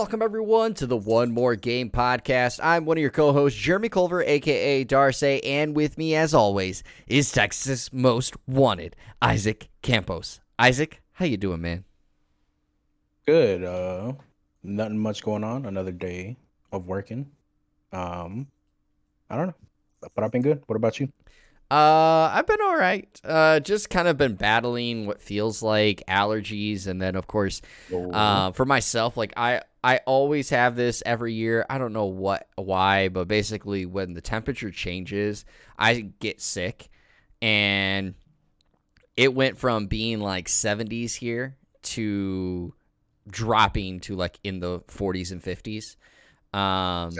Welcome, everyone, to the One More Game podcast. I'm one of your co hosts, Jeremy Culver, aka Darcy, and with me, as always, is Texas' most wanted, Isaac Campos. Isaac, how you doing, man? Good. Uh, nothing much going on. Another day of working. Um, I don't know, but I've been good. What about you? Uh, I've been all right. Uh, just kind of been battling what feels like allergies, and then of course, Oh. uh, for myself, like I I always have this every year. I don't know what why, but basically when the temperature changes, I get sick, and it went from being like 70s here to dropping to like in the 40s and 50s. Um,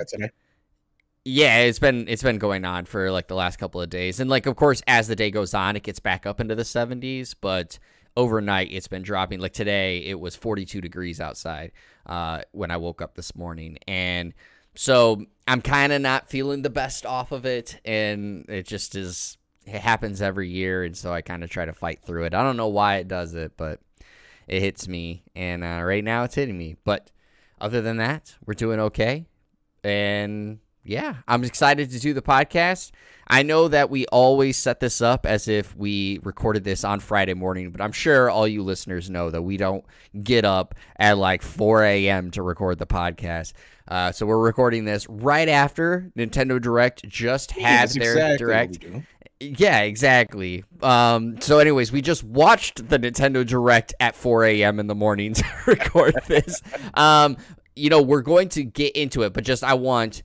yeah, it's been it's been going on for like the last couple of days, and like of course as the day goes on, it gets back up into the 70s, but overnight it's been dropping. Like today, it was 42 degrees outside uh, when I woke up this morning, and so I'm kind of not feeling the best off of it, and it just is. It happens every year, and so I kind of try to fight through it. I don't know why it does it, but it hits me, and uh, right now it's hitting me. But other than that, we're doing okay, and yeah, I'm excited to do the podcast. I know that we always set this up as if we recorded this on Friday morning, but I'm sure all you listeners know that we don't get up at like 4 a.m. to record the podcast. Uh, so we're recording this right after Nintendo Direct just had That's their exactly Direct. Yeah, exactly. Um, so, anyways, we just watched the Nintendo Direct at 4 a.m. in the morning to record this. um, you know, we're going to get into it, but just I want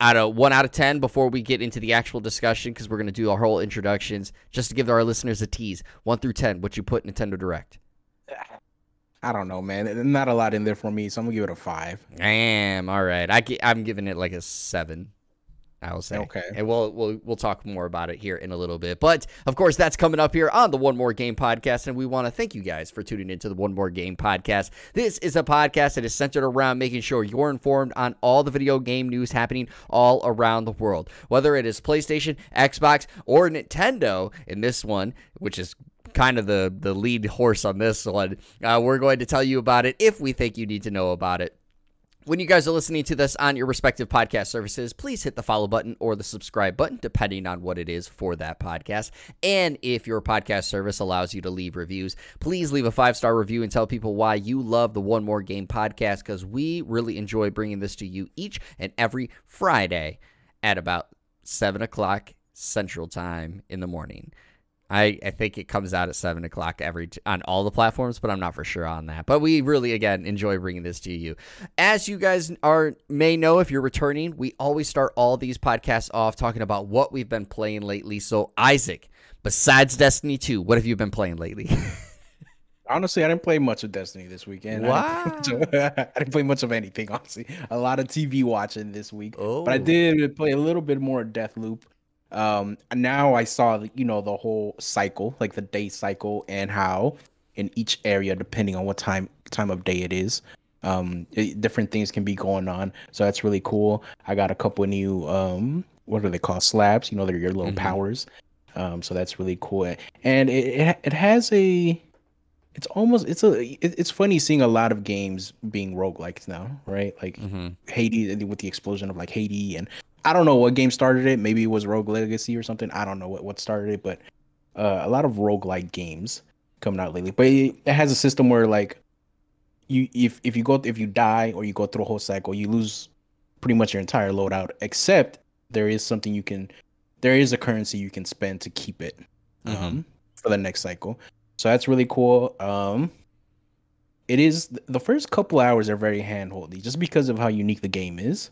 out of one out of 10 before we get into the actual discussion because we're going to do our whole introductions just to give our listeners a tease. One through 10, what you put Nintendo Direct. I don't know, man. Not a lot in there for me, so I'm gonna give it a five. I am all right. I I'm giving it like a seven. I will say. Okay. And we'll we'll we'll talk more about it here in a little bit. But of course, that's coming up here on the One More Game podcast, and we want to thank you guys for tuning into the One More Game podcast. This is a podcast that is centered around making sure you're informed on all the video game news happening all around the world, whether it is PlayStation, Xbox, or Nintendo. In this one, which is kind of the the lead horse on this one. Uh, we're going to tell you about it if we think you need to know about it. When you guys are listening to this on your respective podcast services, please hit the follow button or the subscribe button, depending on what it is for that podcast. And if your podcast service allows you to leave reviews, please leave a five star review and tell people why you love the One More Game podcast because we really enjoy bringing this to you each and every Friday at about 7 o'clock Central Time in the morning. I, I think it comes out at seven o'clock every t- on all the platforms, but I'm not for sure on that. But we really again enjoy bringing this to you. As you guys are may know, if you're returning, we always start all these podcasts off talking about what we've been playing lately. So Isaac, besides Destiny 2, what have you been playing lately? Honestly, I didn't play much of Destiny this weekend. I didn't, of, I didn't play much of anything. Honestly, a lot of TV watching this week. oh, but I oh. did play a little bit more Deathloop. Um, now I saw you know the whole cycle, like the day cycle, and how in each area, depending on what time time of day it is, um, it- different things can be going on. So that's really cool. I got a couple of new um, what are they called slabs? You know, they're your little Mhm. powers. Um, so that's really cool, and it it, it has a it's almost it's a it- it's funny seeing a lot of games being roguelikes now, right? Like hmm Hades with the explosion of like Hades and I don't know what game started it. Maybe it was Rogue Legacy or something. I don't know what, what started it, but uh, a lot of roguelike games coming out lately. But it, it has a system where like you if if you go if you die or you go through a whole cycle, you lose pretty much your entire loadout, except there is something you can there is a currency you can spend to keep it um, for the next cycle. So that's really cool. Um it is the first couple hours are very handholdy just because of how unique the game is.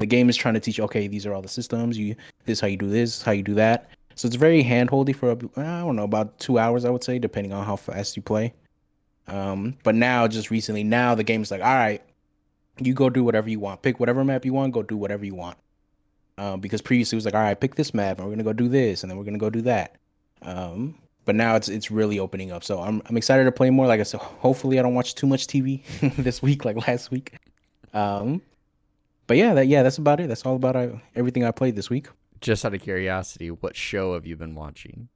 The game is trying to teach okay, these are all the systems. You this is how you do this, how you do that. So it's very handholdy for I don't know about two hours, I would say, depending on how fast you play. Um, but now, just recently, now the game's like, all right, you go do whatever you want, pick whatever map you want, go do whatever you want. Um, because previously it was like, all right, pick this map, and we're gonna go do this, and then we're gonna go do that. Um, but now it's it's really opening up. So I'm I'm excited to play more. Like I said, hopefully I don't watch too much TV this week, like last week. Um, but yeah, that yeah, that's about it. That's all about I, everything I played this week. Just out of curiosity, what show have you been watching?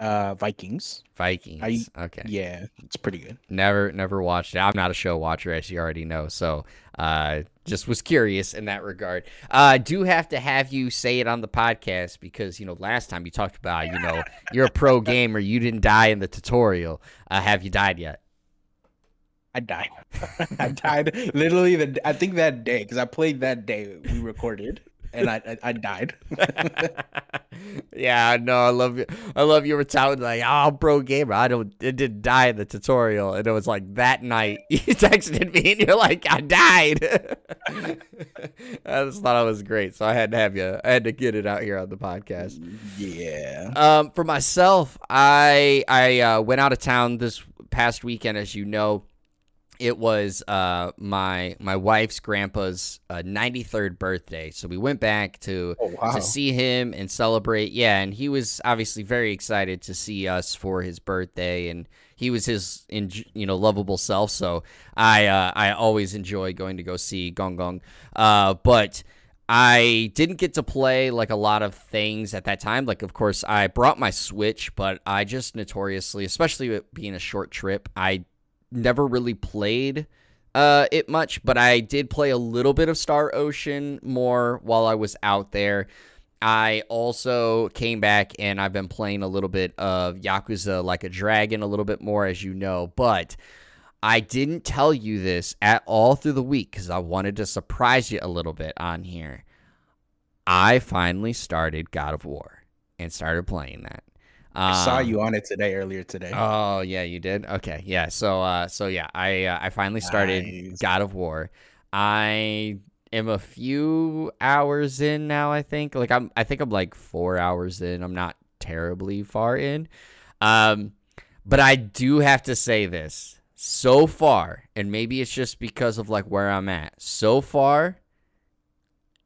Uh, Vikings. Vikings. okay. Yeah, it's pretty good. Never, never watched it. I'm not a show watcher, as you already know. So, uh, just was curious in that regard. Uh, do have to have you say it on the podcast because you know last time you talked about you know you're a pro gamer, you didn't die in the tutorial. Uh, have you died yet? I died. I died literally the I think that day because I played that day we recorded and I I, I died. yeah, no, I love you. I love you were touting like, oh, pro gamer. I don't. It didn't die in the tutorial, and it was like that night you texted me and you're like, I died. I just thought it was great, so I had to have you. I had to get it out here on the podcast. Yeah. Um, for myself, I I uh, went out of town this past weekend, as you know it was uh, my my wife's grandpa's uh, 93rd birthday so we went back to oh, wow. to see him and celebrate yeah and he was obviously very excited to see us for his birthday and he was his in you know lovable self so i uh, i always enjoy going to go see gong gong uh, but I didn't get to play like a lot of things at that time. Like, of course, I brought my Switch, but I just notoriously, especially being a short trip, I never really played uh, it much, but I did play a little bit of Star Ocean more while I was out there. I also came back and I've been playing a little bit of Yakuza Like a Dragon a little bit more, as you know, but I didn't tell you this at all through the week because I wanted to surprise you a little bit on here. I finally started God of War and started playing that. I saw um, you on it today, earlier today. Oh yeah, you did. Okay, yeah. So, uh, so yeah, I uh, I finally started nice. God of War. I am a few hours in now. I think. Like I'm. I think I'm like four hours in. I'm not terribly far in. Um, but I do have to say this. So far, and maybe it's just because of like where I'm at. So far,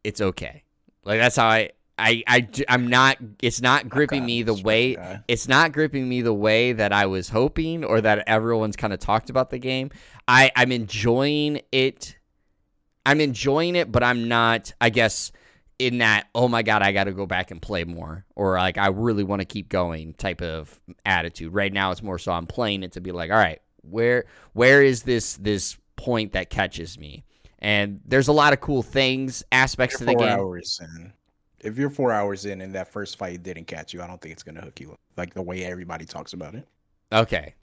it's okay. Like that's how I I, I I'm not it's not gripping me the way it's not gripping me the way that I was hoping or that everyone's kind of talked about the game. I I'm enjoying it. I'm enjoying it, but I'm not I guess in that oh my god, I got to go back and play more or like I really want to keep going type of attitude. Right now it's more so I'm playing it to be like, all right, where where is this this point that catches me? And there's a lot of cool things, aspects to the game. If you're four hours in and that first fight didn't catch you, I don't think it's gonna hook you up. like the way everybody talks about it. Okay,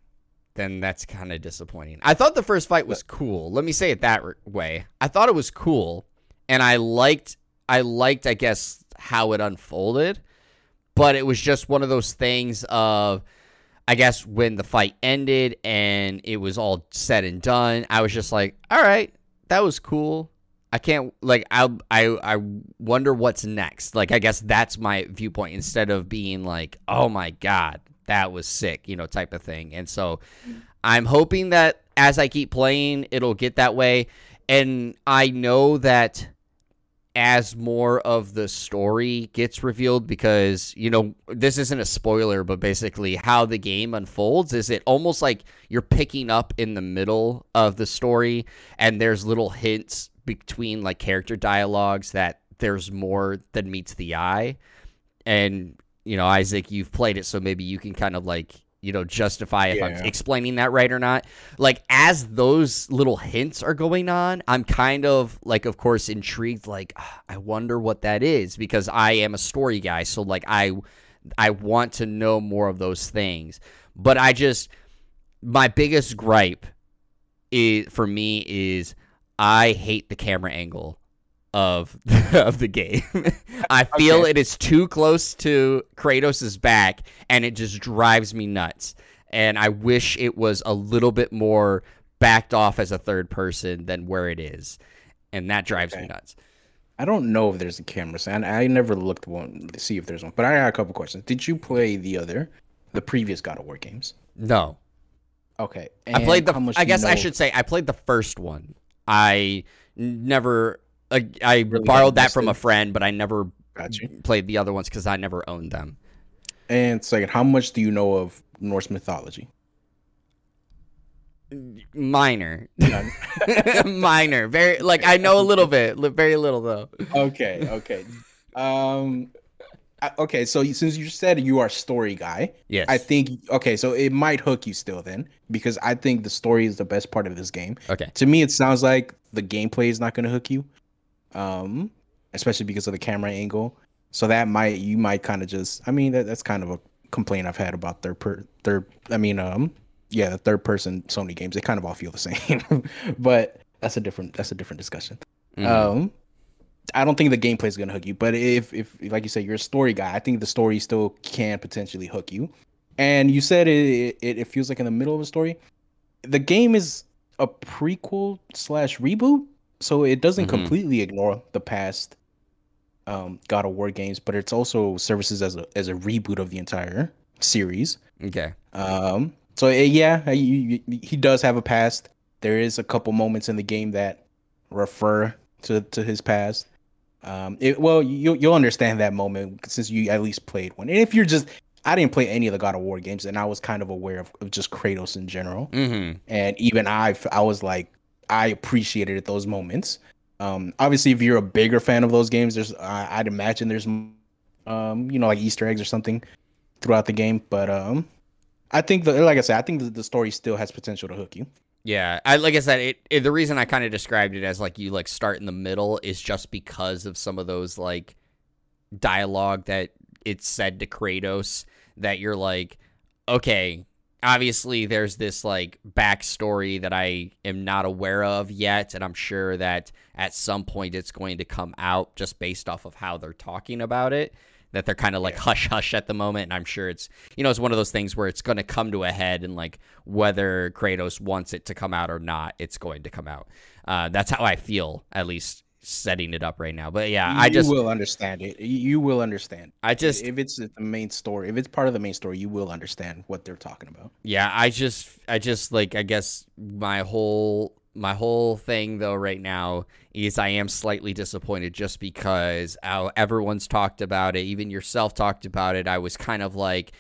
then that's kind of disappointing. I thought the first fight was cool. Let me say it that way. I thought it was cool, and I liked, I liked, I guess, how it unfolded. But it was just one of those things of, I guess, when the fight ended and it was all said and done, I was just like, all right, that was cool. I can't like I I I wonder what's next. Like I guess that's my viewpoint instead of being like, "Oh my god, that was sick," you know, type of thing. And so I'm hoping that as I keep playing, it'll get that way. And I know that as more of the story gets revealed because you know this isn't a spoiler but basically how the game unfolds is it almost like you're picking up in the middle of the story and there's little hints between like character dialogues that there's more than meets the eye. And you know, Isaac, you've played it, so maybe you can kind of like you know justify if yeah. I'm explaining that right or not. Like as those little hints are going on, I'm kind of like, of course, intrigued. Like, ah, I wonder what that is because I am a story guy, so like I I want to know more of those things. But I just my biggest gripe is for me is I hate the camera angle of of the game. I feel okay. it is too close to Kratos's back and it just drives me nuts. And I wish it was a little bit more backed off as a third person than where it is. And that drives okay. me nuts. I don't know if there's a camera and I never looked one to see if there's one. But I got a couple questions. Did you play the other the previous God of War games? No. Okay. And I played the I guess I should say I played the first one. I never. Uh, I really borrowed that from a friend, but I never played the other ones because I never owned them. And second, how much do you know of Norse mythology? Minor, minor, very like I know a little bit, very little though. Okay, okay. Um, I, okay, so since you said you are story guy, Yes. I think okay, so it might hook you still then because I think the story is the best part of this game. okay. To me, it sounds like the gameplay is not going to hook you, um, especially because of the camera angle. So that might you might kind of just. I mean, that, that's kind of a complaint I've had about third per third. I mean, um, yeah, the third person Sony games they kind of all feel the same, but that's a different that's a different discussion. Mhm. Um, I don't think the gameplay is gonna hook you, but if if like you said you're a story guy, I think the story still can potentially hook you. And you said it it, it feels like in the middle of a story. The game is a prequel slash reboot, so it doesn't Mhm. completely ignore the past um God of War games, but it's also services as a as a reboot of the entire series. okay. Um, so uh, yeah, he, he does have a past. There is a couple moments in the game that refer to, to his past. Um, it, well, you you'll understand that moment since you at least played one. And if you're just, I didn't play any of the God of War games, and I was kind of aware of, of just Kratos in general. Mm-hmm. And even I, I was like, I appreciated at those moments. Um, obviously, if you're a bigger fan of those games, there's, I, I'd imagine there's, um, you know, like Easter eggs or something throughout the game. But um, I think the like I said, I think the, the story still has potential to hook you. Yeah, I like I said, it, it the reason I kind of described it as like you like start in the middle is just because of some of those like dialogue that it's said to Kratos that you're like, okay, obviously there's this like backstory that I am not aware of yet, and I'm sure that at some point it's going to come out just based off of how they're talking about it. That they're kind of like Yeah. hush hush at the moment, and I'm sure it's you know it's one of those things where it's going to come to a head, and like whether Kratos wants it to come out or not, it's going to come out. Uh, that's how I feel, at least setting it up right now. But yeah, I just will understand it. You- You will understand. I just if it's the main story, if it's part of the main story, you will understand what they're talking about. Yeah, I just I just like I guess my whole my whole thing though right now is I am slightly disappointed just because everyone's talked about it, even yourself talked about it. I was kind of like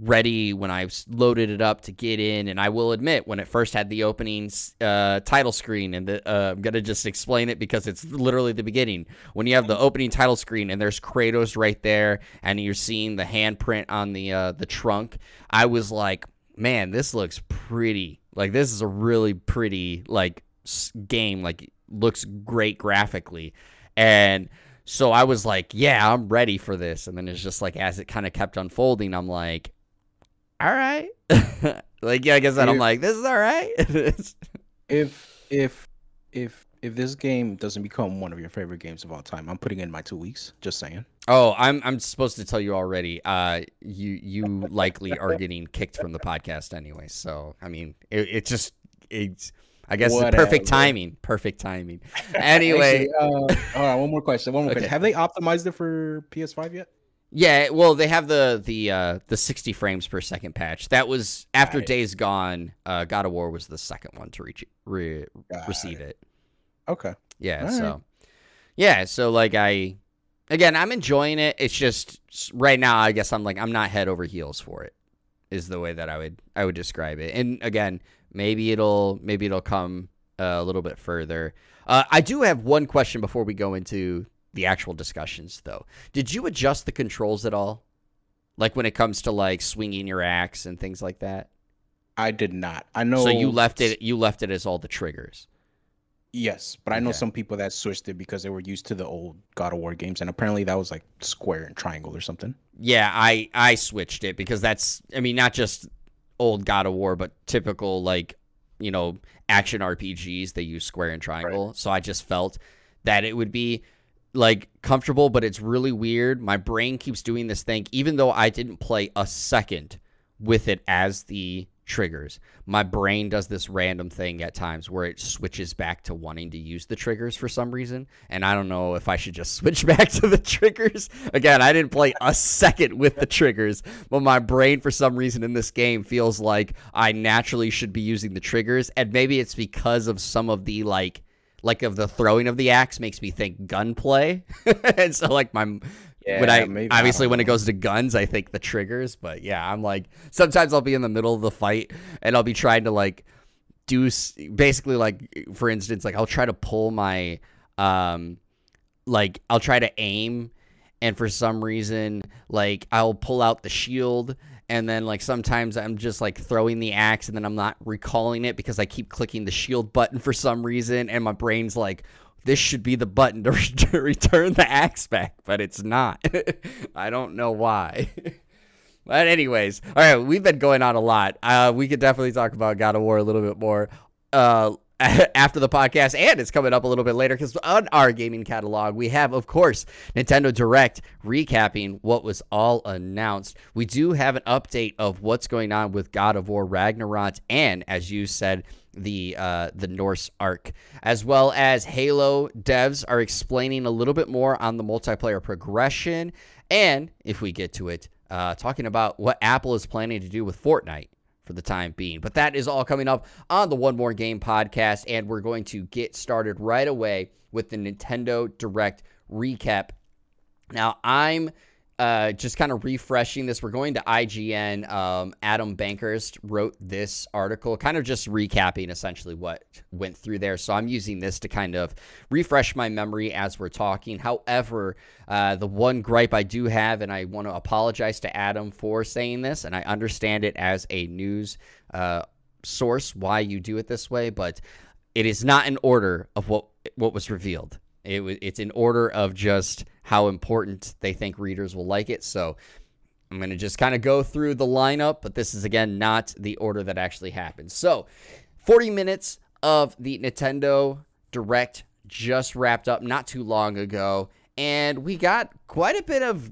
ready when I loaded it up to get in, and I will admit when it first had the opening uh, title screen, and the, uh, I'm gonna just explain it because it's literally the beginning. When you have the opening title screen and there's Kratos right there, and you're seeing the handprint on the uh, the trunk, I was like, man, this looks pretty. Like this is a really pretty like game. Like looks great graphically, and so I was like, yeah, I'm ready for this. And then it's just like as it kind of kept unfolding, I'm like, all right. like yeah, I guess that I'm like, this is all right. If if if if this game doesn't become one of your favorite games of all time, I'm putting in my two weeks. Just saying. Oh, I'm I'm supposed to tell you already. Uh, you you likely are getting kicked from the podcast anyway. So I mean, it, it just it's. I guess it's perfect timing. Perfect timing. Anyway, uh, all right. One more question. One more Okay. question. Have they optimized it for PS5 yet? Yeah, well, they have the the uh, the 60 frames per second patch. That was after Right. Days Gone. Uh, God of War was the second one to reach re- receive it. Okay. Yeah, All so yeah, so like I again, I'm enjoying it. It's just right now, I guess I'm like I'm not head over heels for it. Is the way that I would I would describe it. And again, maybe it'll maybe it'll come uh, a little bit further. Uh, I do have one question before we go into the actual discussions, though. Did you adjust the controls at all? Like when it comes to like swinging your axe and things like that. I did not. I know. So you left it. You left it as all the triggers. Yes, but I know Okay. some people that switched it because they were used to the old God of War games, and apparently that was like square and triangle or something. Yeah, I I switched it because that's I mean not just old God of War, but typical like you know action RPGs they use square and triangle. So I just felt that it would be like comfortable, but it's really weird. My brain keeps doing this thing, even though I didn't play a second with it as the triggers. My brain does this random thing at times where it switches back to wanting to use the triggers for some reason. And I don't know if I should just switch back to the triggers. Again, I didn't play a second with the triggers, but my brain, for some reason in this game, feels like I naturally should be using the triggers. And maybe it's because of some of the like like of the throwing of the axe makes me think gunplay. and so like my when I maybe, obviously don't when it goes to guns, I think the triggers. But yeah, I'm like sometimes I'll be in the middle of the fight and I'll be trying to like do basically like for instance like I'll try to pull my um like I'll try to aim and for some reason, like I'll pull out the shield and then like sometimes I'm just like throwing the axe and then I'm not recalling it because I keep clicking the shield button for some reason and my brain's like this should be the button to, to return the axe back, but it's not. I don't know why. but anyways, all right, we've been going on a lot. Uh, we could definitely talk about God of War a little bit more. Uh, after the podcast, and it's coming up a little bit later because on our gaming catalog, we have, of course, Nintendo Direct recapping what was all announced. We do have an update of what's going on with God of War Ragnarok, and as you said, the uh, the Norse arc, as well as Halo devs are explaining a little bit more on the multiplayer progression, and if we get to it, uh, talking about what Apple is planning to do with Fortnite for the time being. But that is all coming up on the One More Game podcast, and we're going to get started right away with the Nintendo Direct recap. Now, I'm uh, just kind of refreshing this. We're going to IGN. Um, Adam Bankhurst wrote this article, kind of just recapping essentially what went through there. So I'm using this to kind of refresh my memory as we're talking. However, uh, the one gripe I do have, and I want to apologize to Adam for saying this, and I understand it as a news uh, source why you do it this way, but it is not in order of what what was revealed. It, it's in order of just how important they think readers will like it. So I'm going to just kind of go through the lineup, but this is again not the order that actually happened. So 40 minutes of the Nintendo Direct just wrapped up not too long ago, and we got quite a bit of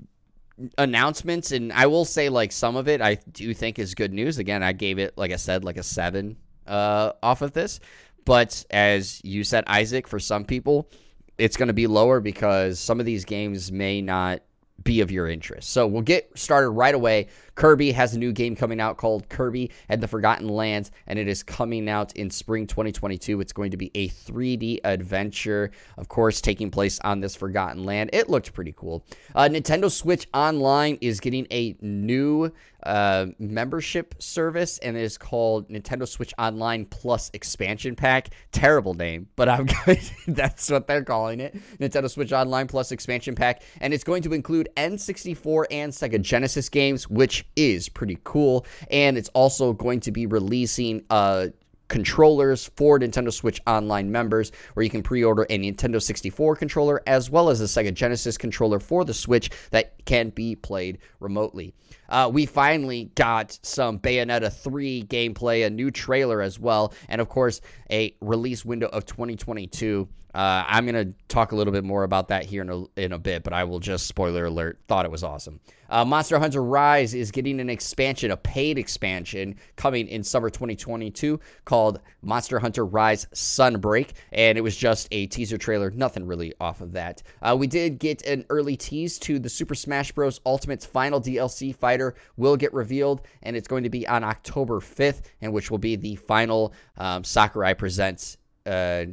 announcements and I will say like some of it I do think is good news. Again, I gave it like I said like a 7 uh off of this. But as you said Isaac for some people, it's going to be lower because some of these games may not be of your interest. So we'll get started right away. Kirby has a new game coming out called Kirby and the Forgotten Lands, and it is coming out in spring 2022. It's going to be a 3D adventure, of course, taking place on this Forgotten Land. It looked pretty cool. Uh, Nintendo Switch Online is getting a new uh, membership service, and it is called Nintendo Switch Online Plus Expansion Pack. Terrible name, but I'm going. that's what they're calling it. Nintendo Switch Online Plus Expansion Pack, and it's going to include N64 and Sega Genesis games, which is pretty cool. And it's also going to be releasing uh, controllers for Nintendo Switch Online members, where you can pre order a Nintendo 64 controller as well as a Sega Genesis controller for the Switch that can be played remotely. Uh, we finally got some Bayonetta 3 gameplay, a new trailer as well, and of course, a release window of 2022. Uh, I'm to talk a little bit more about that here in a, in a bit, but I will just spoiler alert, thought it was awesome. Uh, Monster Hunter Rise is getting an expansion, a paid expansion, coming in summer 2022 called Monster Hunter Rise Sunbreak, and it was just a teaser trailer, nothing really off of that. Uh, we did get an early tease to the Super Smash Bros. Ultimate's final DLC fighter will get revealed, and it's going to be on October 5th, and which will be the final um, Sakurai Presents uh,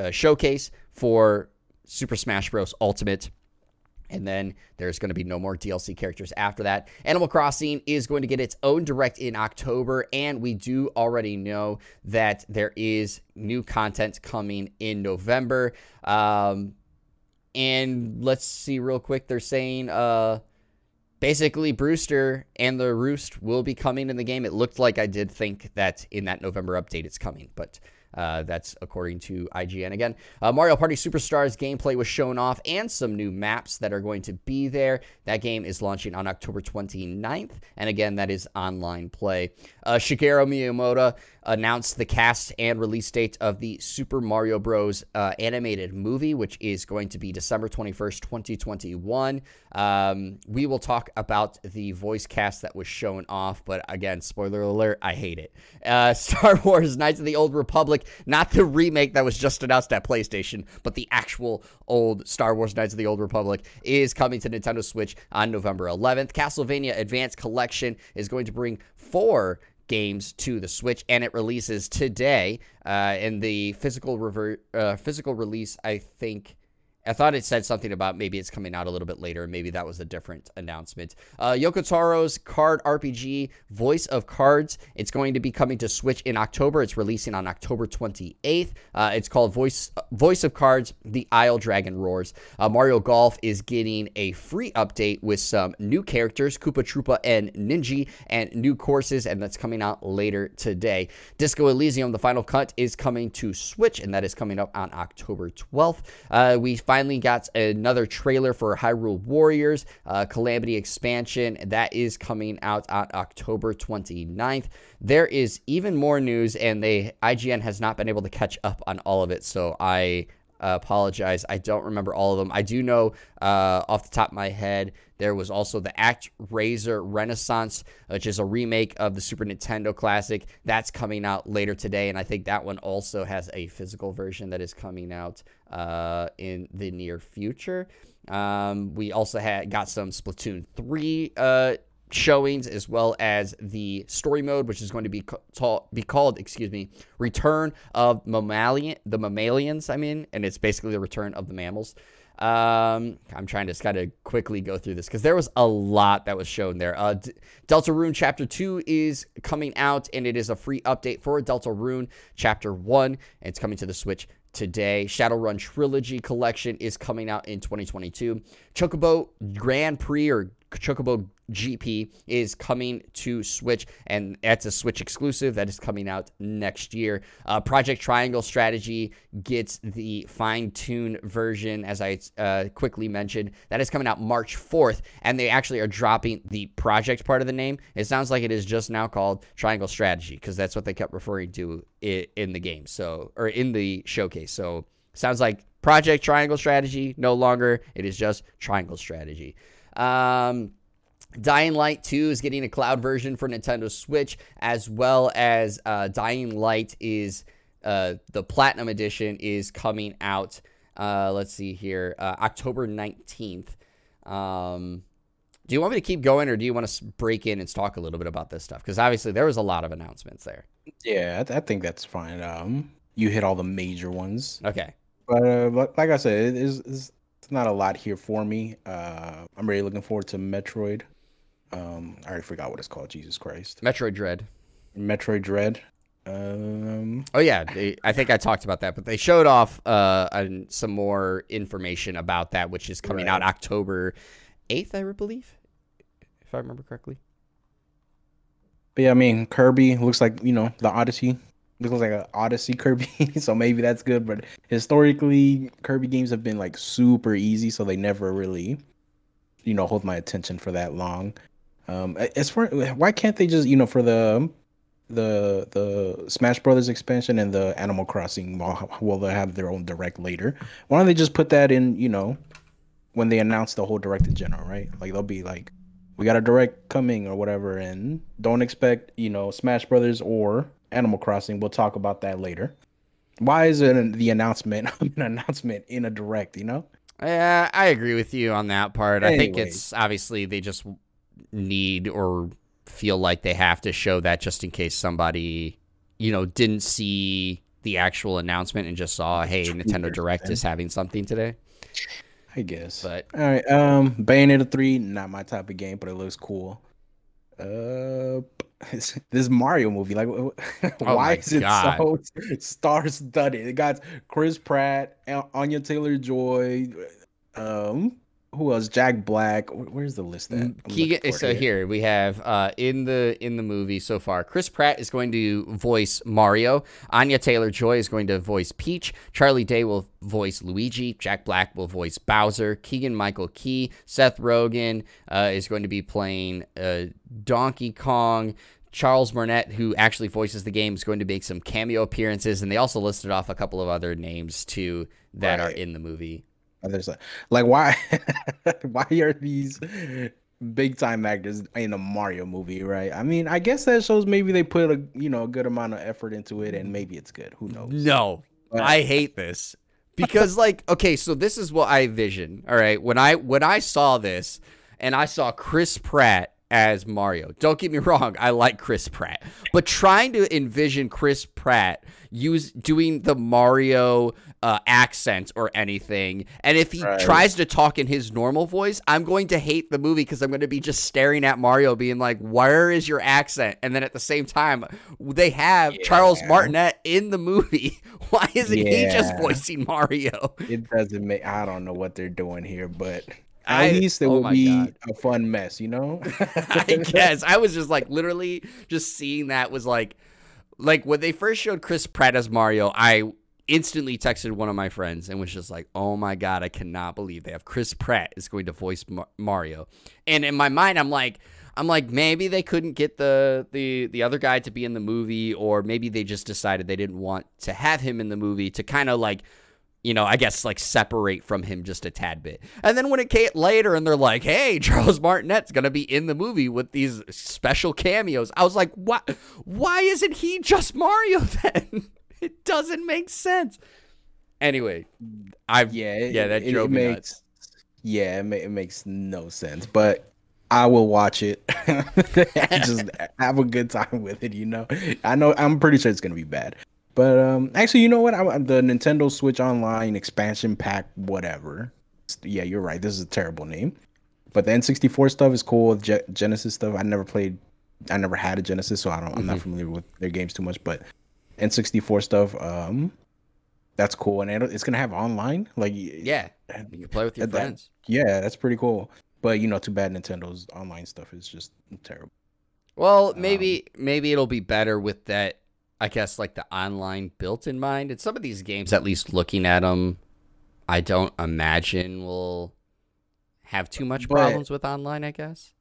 uh, showcase for Super Smash Bros. Ultimate. And then there's going to be no more DLC characters after that. Animal Crossing is going to get its own direct in October, and we do already know that there is new content coming in November. Um, and let's see real quick. They're saying uh, basically Brewster and the Roost will be coming in the game. It looked like I did think that in that November update it's coming, but uh, that's according to IGN again. Uh, Mario Party Superstars gameplay was shown off and some new maps that are going to be there. That game is launching on October 29th. And again, that is online play. Uh, Shigeru Miyamoto announced the cast and release date of the Super Mario Bros. Uh, animated movie, which is going to be December 21st, 2021. Um, we will talk about the voice cast that was shown off, but again, spoiler alert, I hate it. Uh, Star Wars Knights of the Old Republic, not the remake that was just announced at PlayStation, but the actual old Star Wars Knights of the Old Republic, is coming to Nintendo Switch on November 11th. Castlevania Advanced Collection is going to bring four games to the Switch, and it releases today. Uh, and the physical rever- uh, physical release, I think, I thought it said something about maybe it's coming out a little bit later. Maybe that was a different announcement. Uh, Yoko Taro's card RPG, Voice of Cards. It's going to be coming to Switch in October. It's releasing on October 28th. Uh, it's called Voice Voice of Cards: The Isle Dragon Roars. Uh, Mario Golf is getting a free update with some new characters, Koopa Troopa and Ninji, and new courses, and that's coming out later today. Disco Elysium: The Final Cut is coming to Switch, and that is coming up on October 12th. Uh, we finally got another trailer for Hyrule Warriors uh, Calamity Expansion. That is coming out on October 29th. There is even more news, and they IGN has not been able to catch up on all of it. So I uh, apologize. I don't remember all of them. I do know uh, off the top of my head, there was also the ActRaiser Renaissance, which is a remake of the Super Nintendo classic. That's coming out later today, and I think that one also has a physical version that is coming out uh, in the near future. Um, we also had got some Splatoon 3 uh, showings as well as the story mode, which is going to be be called, excuse me, Return of Mammalian, the Mammalians. I mean, and it's basically the return of the mammals. Um, I'm trying to kind of quickly go through this because there was a lot that was shown there. Uh, D- Deltarune Chapter 2 is coming out, and it is a free update for Deltarune Chapter 1. It's coming to the Switch today. Shadowrun Trilogy Collection is coming out in 2022. Chocobo Grand Prix or Chocobo GP is coming to Switch, and that's a Switch exclusive that is coming out next year. Uh, Project Triangle Strategy gets the fine tuned version, as I uh, quickly mentioned. That is coming out March 4th, and they actually are dropping the project part of the name. It sounds like it is just now called Triangle Strategy because that's what they kept referring to in the game, so or in the showcase. So sounds like Project Triangle Strategy no longer. It is just Triangle Strategy. Um, Dying Light 2 is getting a cloud version for Nintendo Switch, as well as uh, Dying Light is uh, the Platinum Edition is coming out. Uh, let's see here, uh, October 19th. Um, do you want me to keep going, or do you want to break in and talk a little bit about this stuff? Because obviously there was a lot of announcements there. Yeah, I, th- I think that's fine. Um, you hit all the major ones. Okay. But uh, like I said, it is it's not a lot here for me. Uh, I'm really looking forward to Metroid. Um, I already forgot what it's called. Jesus Christ. Metroid Dread. Metroid Dread. Um, oh yeah, they, I think I talked about that, but they showed off uh, some more information about that, which is coming right. out October eighth, I believe, if I remember correctly. But yeah, I mean Kirby looks like you know the Odyssey looks like an Odyssey Kirby, so maybe that's good. But historically, Kirby games have been like super easy, so they never really, you know, hold my attention for that long. Um, as far why can't they just you know for the the the Smash Brothers expansion and the Animal Crossing while will they have their own direct later? Why don't they just put that in you know when they announce the whole direct in general, right? Like they'll be like, we got a direct coming or whatever, and don't expect you know Smash Brothers or Animal Crossing. We'll talk about that later. Why is it the announcement an announcement in a direct? You know. Yeah, I agree with you on that part. I think it's obviously they just need or feel like they have to show that just in case somebody, you know, didn't see the actual announcement and just saw, hey, Nintendo Direct is having something today. I guess. But all right, um, Bayonetta three, not my type of game, but it looks cool. Uh, this Mario movie, like, oh why is it God. so star studded? It got Chris Pratt, Anya Taylor Joy, um, who else? Jack Black. Where's the list? That Keegan. So here. here we have uh, in the in the movie so far. Chris Pratt is going to voice Mario. Anya Taylor Joy is going to voice Peach. Charlie Day will voice Luigi. Jack Black will voice Bowser. Keegan Michael Key. Seth Rogen uh, is going to be playing uh, Donkey Kong. Charles Martinet, who actually voices the game, is going to make some cameo appearances, and they also listed off a couple of other names too that right. are in the movie. There's like, like why why are these big time actors in a Mario movie, right? I mean, I guess that shows maybe they put a you know a good amount of effort into it, and maybe it's good. Who knows? No, but, I hate this because like okay, so this is what I vision. All right, when I when I saw this and I saw Chris Pratt as Mario. Don't get me wrong, I like Chris Pratt. But trying to envision Chris Pratt use doing the Mario uh, accent or anything, and if he Right. tries to talk in his normal voice, I'm going to hate the movie because I'm going to be just staring at Mario, being like, "Where is your accent?" And then at the same time, they have Charles Yeah. Martinet in the movie. Why isn't he just voicing Mario? It doesn't make. I don't know what they're doing here, but I- at least it oh will be God. a fun mess, you know. I guess I was just like literally just seeing that was like like when they first showed Chris Pratt as Mario, I instantly texted one of my friends and was just like, "Oh my god, I cannot believe they have Chris Pratt is going to voice Mar- Mario." And in my mind, I'm like I'm like maybe they couldn't get the the the other guy to be in the movie or maybe they just decided they didn't want to have him in the movie to kind of like you know, I guess like separate from him just a tad bit. And then when it came later and they're like, hey, Charles Martinet's going to be in the movie with these special cameos, I was like, what? Why isn't he just Mario then? it doesn't make sense. Anyway, I've, yeah, it, Yeah, that it, drove it makes. nuts. Yeah, it, ma- it makes no sense, but I will watch it. and just have a good time with it. You know, I know I'm pretty sure it's gonna be bad, but um, actually, you know what? I, the Nintendo Switch Online expansion pack, whatever. Yeah, you're right. This is a terrible name, but the N64 stuff is cool. Ge- Genesis stuff, I never played. I never had a Genesis, so I don't. I'm not familiar with their games too much, but N64 stuff, um, that's cool, and it- it's gonna have online. Like, yeah, you can play with your That- friends. yeah, that's pretty cool. But you know, too bad Nintendo's online stuff is just terrible. Well, maybe maybe it'll be better with that. I guess like the online built in mind. And some of these games, at least looking at them, I don't imagine will have too much But- problems with online. I guess.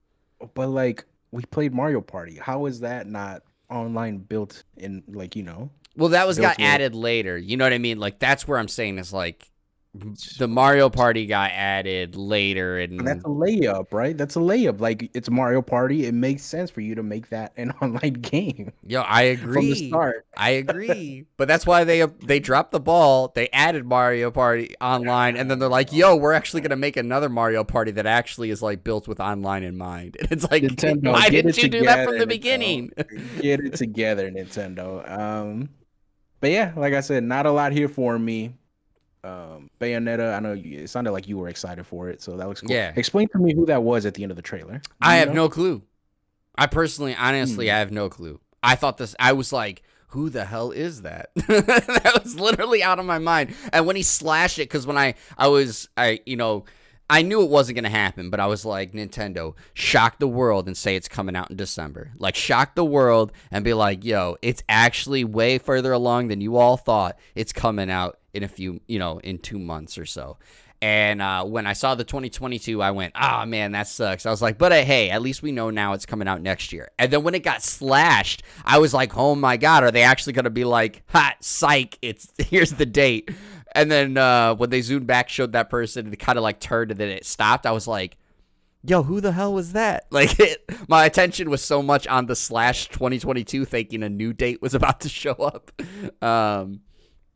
But like, we played Mario Party. How is that not online built in? Like, you know, Well, that was got added later. You know what I mean? Like that's where I'm saying is like the Mario Party got added later, and that's a layup, right? That's a layup. Like, it's Mario Party. It makes sense for you to make that an online game yo, I agree. from the start. I agree, but that's why they they dropped the ball. They added Mario Party online, and then they're like, "Yo, we're actually gonna make another Mario Party that actually is like built with online in mind." And it's like, Nintendo, why didn't you do that from the Nintendo. beginning? Get it together, Nintendo. Um, but yeah, like I said, not a lot here for me. Um, Bayonetta. I know you, it sounded like you were excited for it, so that looks cool. Yeah. Explain to me who that was at the end of the trailer. I have know? no clue. I personally, honestly, Hmm. I have no clue. I thought this. I was like, "Who the hell is that?" that was literally out of my mind. And when he slashed it, because when I, I was, I, you know, I knew it wasn't gonna happen, but I was like, Nintendo, shock the world and say it's coming out in December. Like, shock the world and be like, "Yo, it's actually way further along than you all thought. It's coming out in a few, you know, in two months or so." And uh, when I saw the 2022, I went, "Ah, man, that sucks." I was like, "But uh, hey, at least we know now it's coming out next year." And then when it got slashed, I was like, "Oh my god, are they actually going to be like, ha, psych? It's here's the date." And then uh, when they zoomed back, showed that person, it kind of like turned, and then it stopped. I was like, "Yo, who the hell was that?" Like, it, my attention was so much on the slash 2022, thinking a new date was about to show up. Um,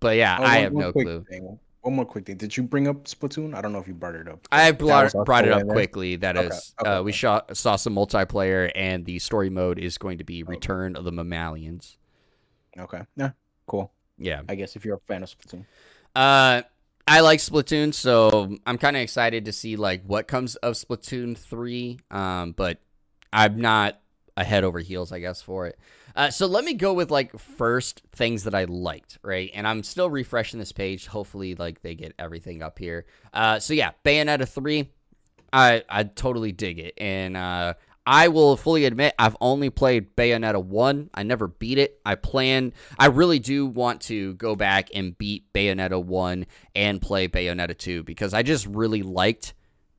but yeah, Oh, I one- have one no clue. thing. One more quick thing. Did you bring up Splatoon? I don't know if you brought it up. I brought, brought it up there? quickly. That is, Okay, okay, uh, we okay. saw saw some multiplayer, and the story mode is going to be Return of the Mammalians. Okay. Yeah. Cool. Yeah, I guess if you're a fan of Splatoon. uh, I like Splatoon, so I'm kind of excited to see like what comes of Splatoon three. Um, but I'm not a head over heels, I guess, for it. Uh, so let me go with like first things that I liked, right? And I'm still refreshing this page. Hopefully, like they get everything up here. Uh, so yeah, Bayonetta three. I I totally dig it, and uh, I will fully admit I've only played Bayonetta one. I never beat it. I plan. I really do want to go back and beat Bayonetta one and play Bayonetta two because I just really liked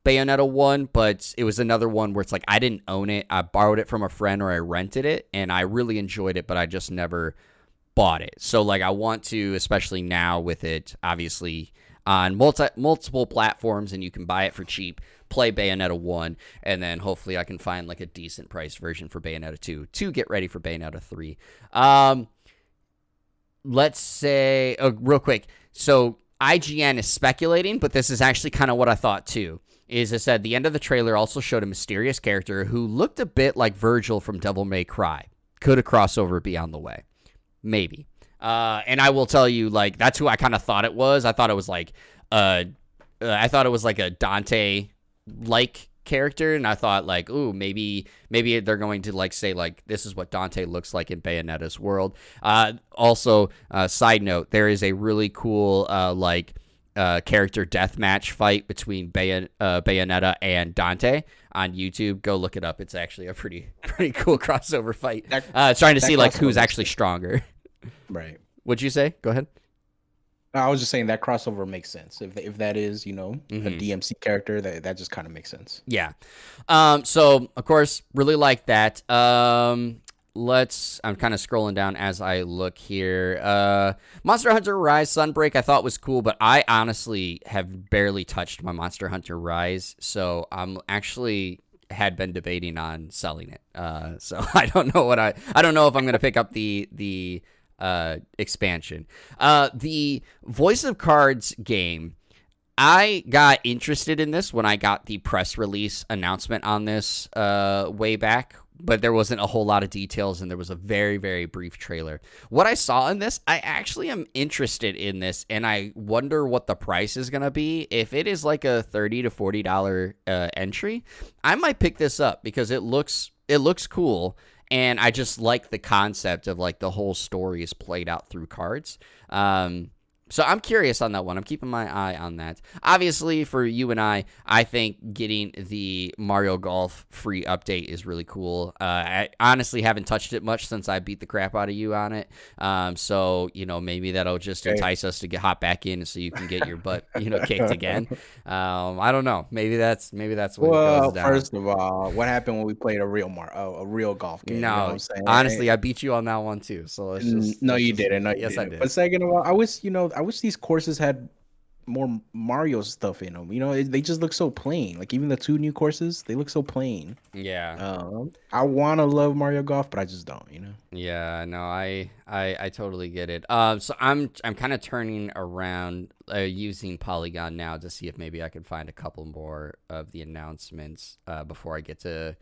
Bayonetta 1, but it was another one where it's like I didn't own it. I borrowed it from a friend or I rented it and I really enjoyed it, but I just never bought it. So like I want to especially now with it obviously on multi multiple platforms and you can buy it for cheap. Play Bayonetta 1 and then hopefully I can find like a decent price version for Bayonetta 2 to get ready for Bayonetta 3. Um let's say uh, real quick. So IGN is speculating, but this is actually kind of what I thought too. Is it said the end of the trailer also showed a mysterious character who looked a bit like Vergil from Devil May Cry. Could a crossover be on the way? Maybe. Uh, and I will tell you, like that's who I kind of thought it was. I thought it was like, uh I thought it was like a Dante like character, and I thought like, ooh, maybe maybe they're going to like say like this is what Dante looks like in Bayonetta's world. Uh, also, uh, side note, there is a really cool uh, like uh, character deathmatch fight between Bayon- uh, Bayonetta and Dante on YouTube. Go look it up. It's actually a pretty pretty cool crossover fight. That- Uh, trying to see like who's makes actually stronger. Right. What'd you say? Go ahead. I was just saying that crossover makes sense. If if that is, you know, Mhm. a DMC character, that that just kind of makes sense. Yeah. Um, so of course, really like that. Um, let's. I'm kind of scrolling down as I look here. Uh, Monster Hunter Rise Sunbreak I thought was cool, but I honestly have barely touched my Monster Hunter Rise, so I'm actually had been debating on selling it. Uh, so I don't know what I. I don't know if I'm gonna pick up the the uh expansion. Uh, the Voice of Cards game. I got interested in this when I got the press release announcement on this uh, way back, but there wasn't a whole lot of details and there was a very, very brief trailer. What I saw in this, I actually am interested in this and I wonder what the price is going to be. If it is like a 30 to $40 uh, entry, I might pick this up because it looks it looks cool and I just like the concept of like the whole story is played out through cards. Um, so I'm curious on that one. I'm keeping my eye on that. Obviously, for you and I, I think getting the Mario Golf free update is really cool. Uh, I honestly haven't touched it much since I beat the crap out of you on it. Um, so you know maybe that'll just entice us to get hop back in so you can get your butt you know kicked again. Um, I don't know. Maybe that's maybe that's what it Well, goes down. first of all, what happened when we played a real Mar, oh, a real golf game? you know no, I'm saying? honestly, I beat you on that one too. So let's just no, you just- didn't. No, you yes, didn't. I did. But second of all, I wish you know, I wish these courses had more Mario stuff in them. You know, it, they just look so plain. Like even the two new courses, they look so plain. yeah. Um, I want to love Mario Golf, but I just don't. You know. Yeah, no, I, I, I totally get it. Um, so I'm, I'm kind of turning around, uh, using Polygon now to see if maybe I can find a couple more of the announcements, uh, before I get to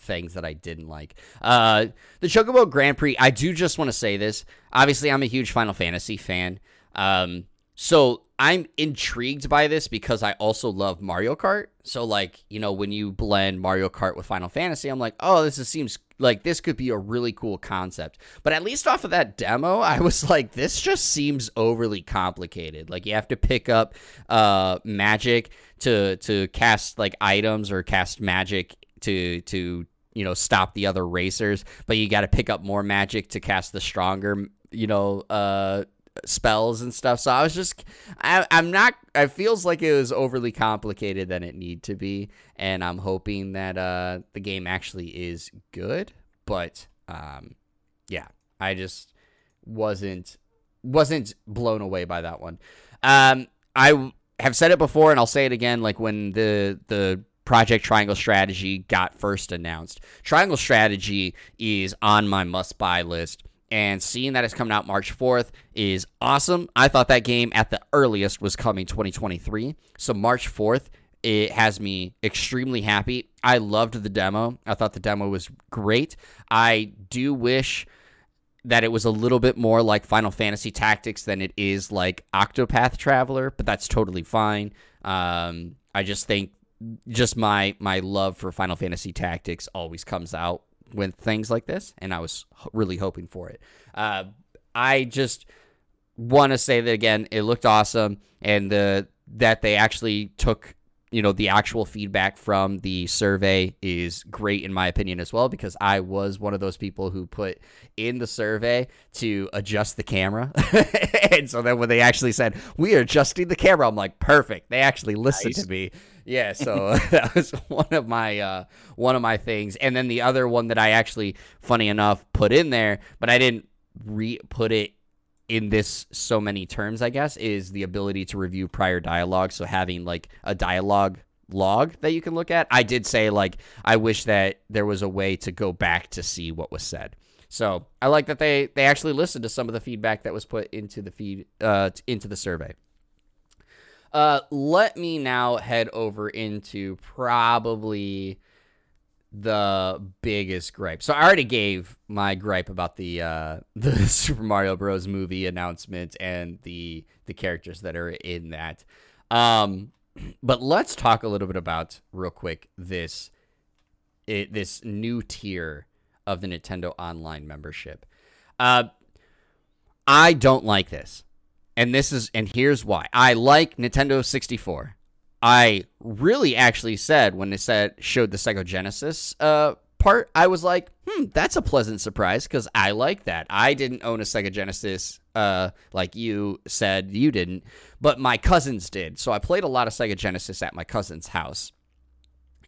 things that I didn't like. Uh, the Chocobo Grand Prix. I do just want to say this. Obviously, I'm a huge Final Fantasy fan. Um, so I'm intrigued by this because I also love Mario Kart. So like, you know, when you blend Mario Kart with Final Fantasy, I'm like, oh, this is, seems like this could be a really cool concept. But at least off of that demo, I was like, this just seems overly complicated. Like you have to pick up uh magic to to cast like items or cast magic to to you know stop the other racers, but you got to pick up more magic to cast the stronger you know uh spells and stuff. So I was just, I, I'm not. It feels like it was overly complicated than it need to be, and I'm hoping that uh, the game actually is good. But um, yeah, I just wasn't wasn't blown away by that one. Um, I have said it before, and I'll say it again. Like when the the Project Triangle Strategy got first announced, Triangle Strategy is on my must buy list and seeing that it's coming out March 4th is awesome. I thought that game at the earliest was coming 2023. So March 4th, it has me extremely happy. I loved the demo. I thought the demo was great. I do wish that it was a little bit more like Final Fantasy Tactics than it is like Octopath Traveler, but that's totally fine. Um, I just think just my my love for Final Fantasy Tactics always comes out with things like this, and I was really hoping for it. Uh, I just want to say that again, it looked awesome, and the that they actually took you know the actual feedback from the survey is great in my opinion as well because I was one of those people who put in the survey to adjust the camera and so then when they actually said we are adjusting the camera I'm like perfect they actually listened Nice. to me yeah so that was one of my uh one of my things and then the other one that I actually funny enough put in there but I didn't re put it in this so many terms, I guess, is the ability to review prior dialogue. So having like a dialogue log that you can look at. I did say like I wish that there was a way to go back to see what was said. So I like that they they actually listened to some of the feedback that was put into the feed uh into the survey. Uh, let me now head over into probably the biggest gripe. So I already gave my gripe about the uh, the Super Mario Bros. movie announcement and the the characters that are in that. Um, but let's talk a little bit about real quick this it, this new tier of the Nintendo Online membership. Uh, I don't like this, and this is and here's why. I like Nintendo 64. I really actually said when they said showed the Sega Genesis uh, part, I was like, hmm, that's a pleasant surprise because I like that. I didn't own a Sega Genesis uh, like you said you didn't, but my cousins did. So I played a lot of Sega Genesis at my cousin's house.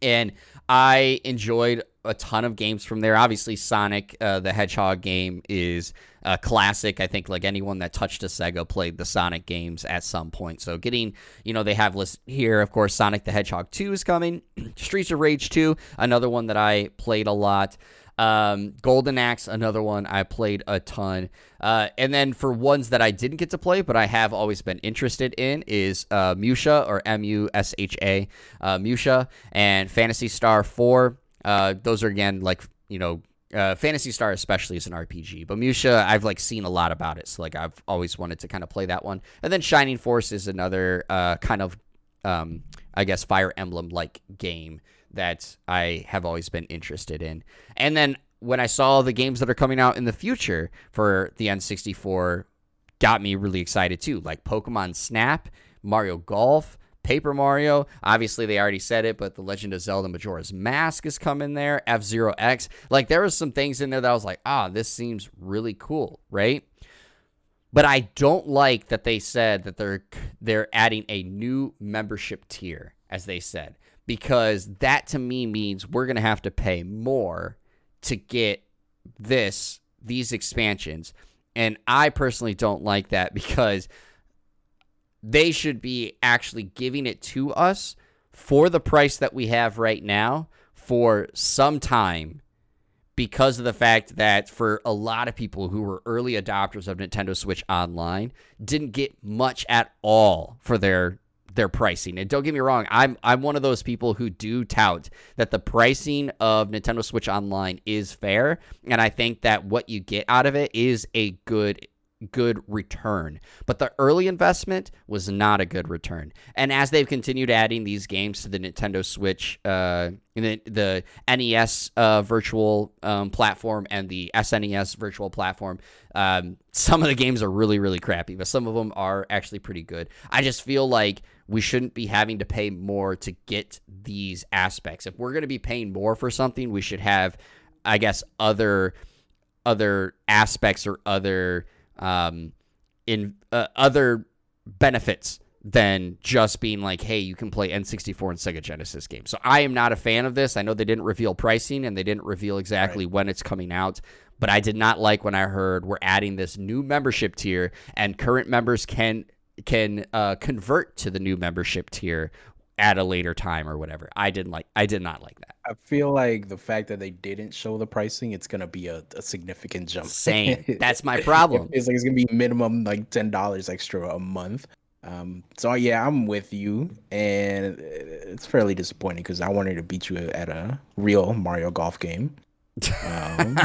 And I enjoyed a ton of games from there. Obviously, Sonic uh, the Hedgehog game is a classic. I think like anyone that touched a Sega played the Sonic games at some point. So getting, you know, they have list here. Of course, Sonic the Hedgehog 2 is coming. Streets of Rage 2, another one that I played a lot. Um, Golden Axe, another one I played a ton. Uh, and then for ones that I didn't get to play, but I have always been interested in, is uh, Musha or M U S H A, uh, Musha, and Phantasy Star 4. Uh, those are again like you know uh, Phantasy Star especially is an RPG, but Musha I've like seen a lot about it, so like I've always wanted to kind of play that one. And then Shining Force is another uh, kind of um, I guess Fire Emblem like game that I have always been interested in. And then when I saw the games that are coming out in the future for the N64, got me really excited too, like Pokemon Snap, Mario Golf. Paper Mario, obviously they already said it, but The Legend of Zelda Majora's Mask is coming there. F Zero X, like there was some things in there that I was like, ah, this seems really cool, right? But I don't like that they said that they're they're adding a new membership tier, as they said, because that to me means we're gonna have to pay more to get this these expansions, and I personally don't like that because they should be actually giving it to us for the price that we have right now for some time because of the fact that for a lot of people who were early adopters of Nintendo Switch Online didn't get much at all for their their pricing. And don't get me wrong, I'm I'm one of those people who do tout that the pricing of Nintendo Switch Online is fair, and I think that what you get out of it is a good good return. But the early investment was not a good return. And as they've continued adding these games to the Nintendo Switch, uh, the, the NES uh, virtual um, platform and the SNES virtual platform, um, some of the games are really, really crappy, but some of them are actually pretty good. I just feel like we shouldn't be having to pay more to get these aspects. If we're going to be paying more for something, we should have, I guess, other other aspects or other um, in uh, other benefits than just being like, hey, you can play N64 and Sega Genesis games. So I am not a fan of this. I know they didn't reveal pricing and they didn't reveal exactly right. when it's coming out, but I did not like when I heard we're adding this new membership tier and current members can can uh, convert to the new membership tier at a later time or whatever. I didn't like I did not like that. I feel like the fact that they didn't show the pricing, it's gonna be a, a significant jump. Same. That's my problem. it's like it's gonna be minimum like ten dollars extra a month. Um, so yeah, I'm with you, and it's fairly disappointing because I wanted to beat you at a real Mario Golf game. Um,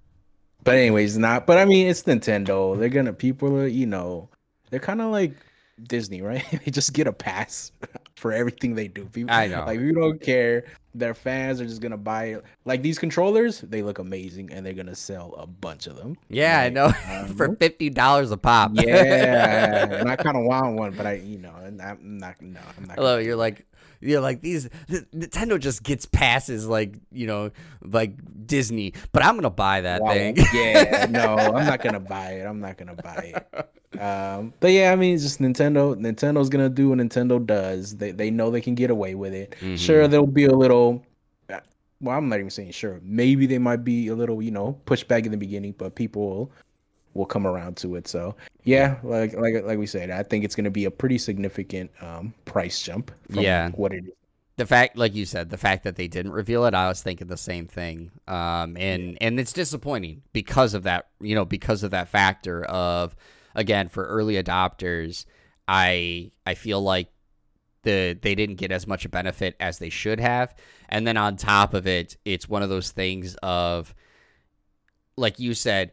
but anyways, not. But I mean, it's Nintendo. They're gonna people are you know they're kind of like Disney, right? they just get a pass for everything they do. People, I know. Like, you don't care. Their fans are just gonna buy it. Like these controllers, they look amazing, and they're gonna sell a bunch of them. Yeah, like, I know. Um, for fifty dollars a pop. yeah, and I kind of want one, but I, you know, I'm not. No, I'm not. Hello, you're like you're like these Nintendo just gets passes like you know like Disney, but I'm gonna buy that wow. thing. yeah, no, I'm not gonna buy it. I'm not gonna buy it. Um, but yeah, I mean, it's just Nintendo. Nintendo's gonna do what Nintendo does. They they know they can get away with it. Mm-hmm. Sure, there'll be a little. Well, I'm not even saying sure. Maybe they might be a little, you know, pushback in the beginning, but people will will come around to it. So yeah, like like like we said, I think it's going to be a pretty significant um, price jump. yeah, what it is. The fact, like you said, the fact that they didn't reveal it, I was thinking the same thing. Um, and yeah. and it's disappointing because of that, you know, because of that factor of again for early adopters. I I feel like the they didn't get as much benefit as they should have. And then on top of it, it's one of those things of like you said,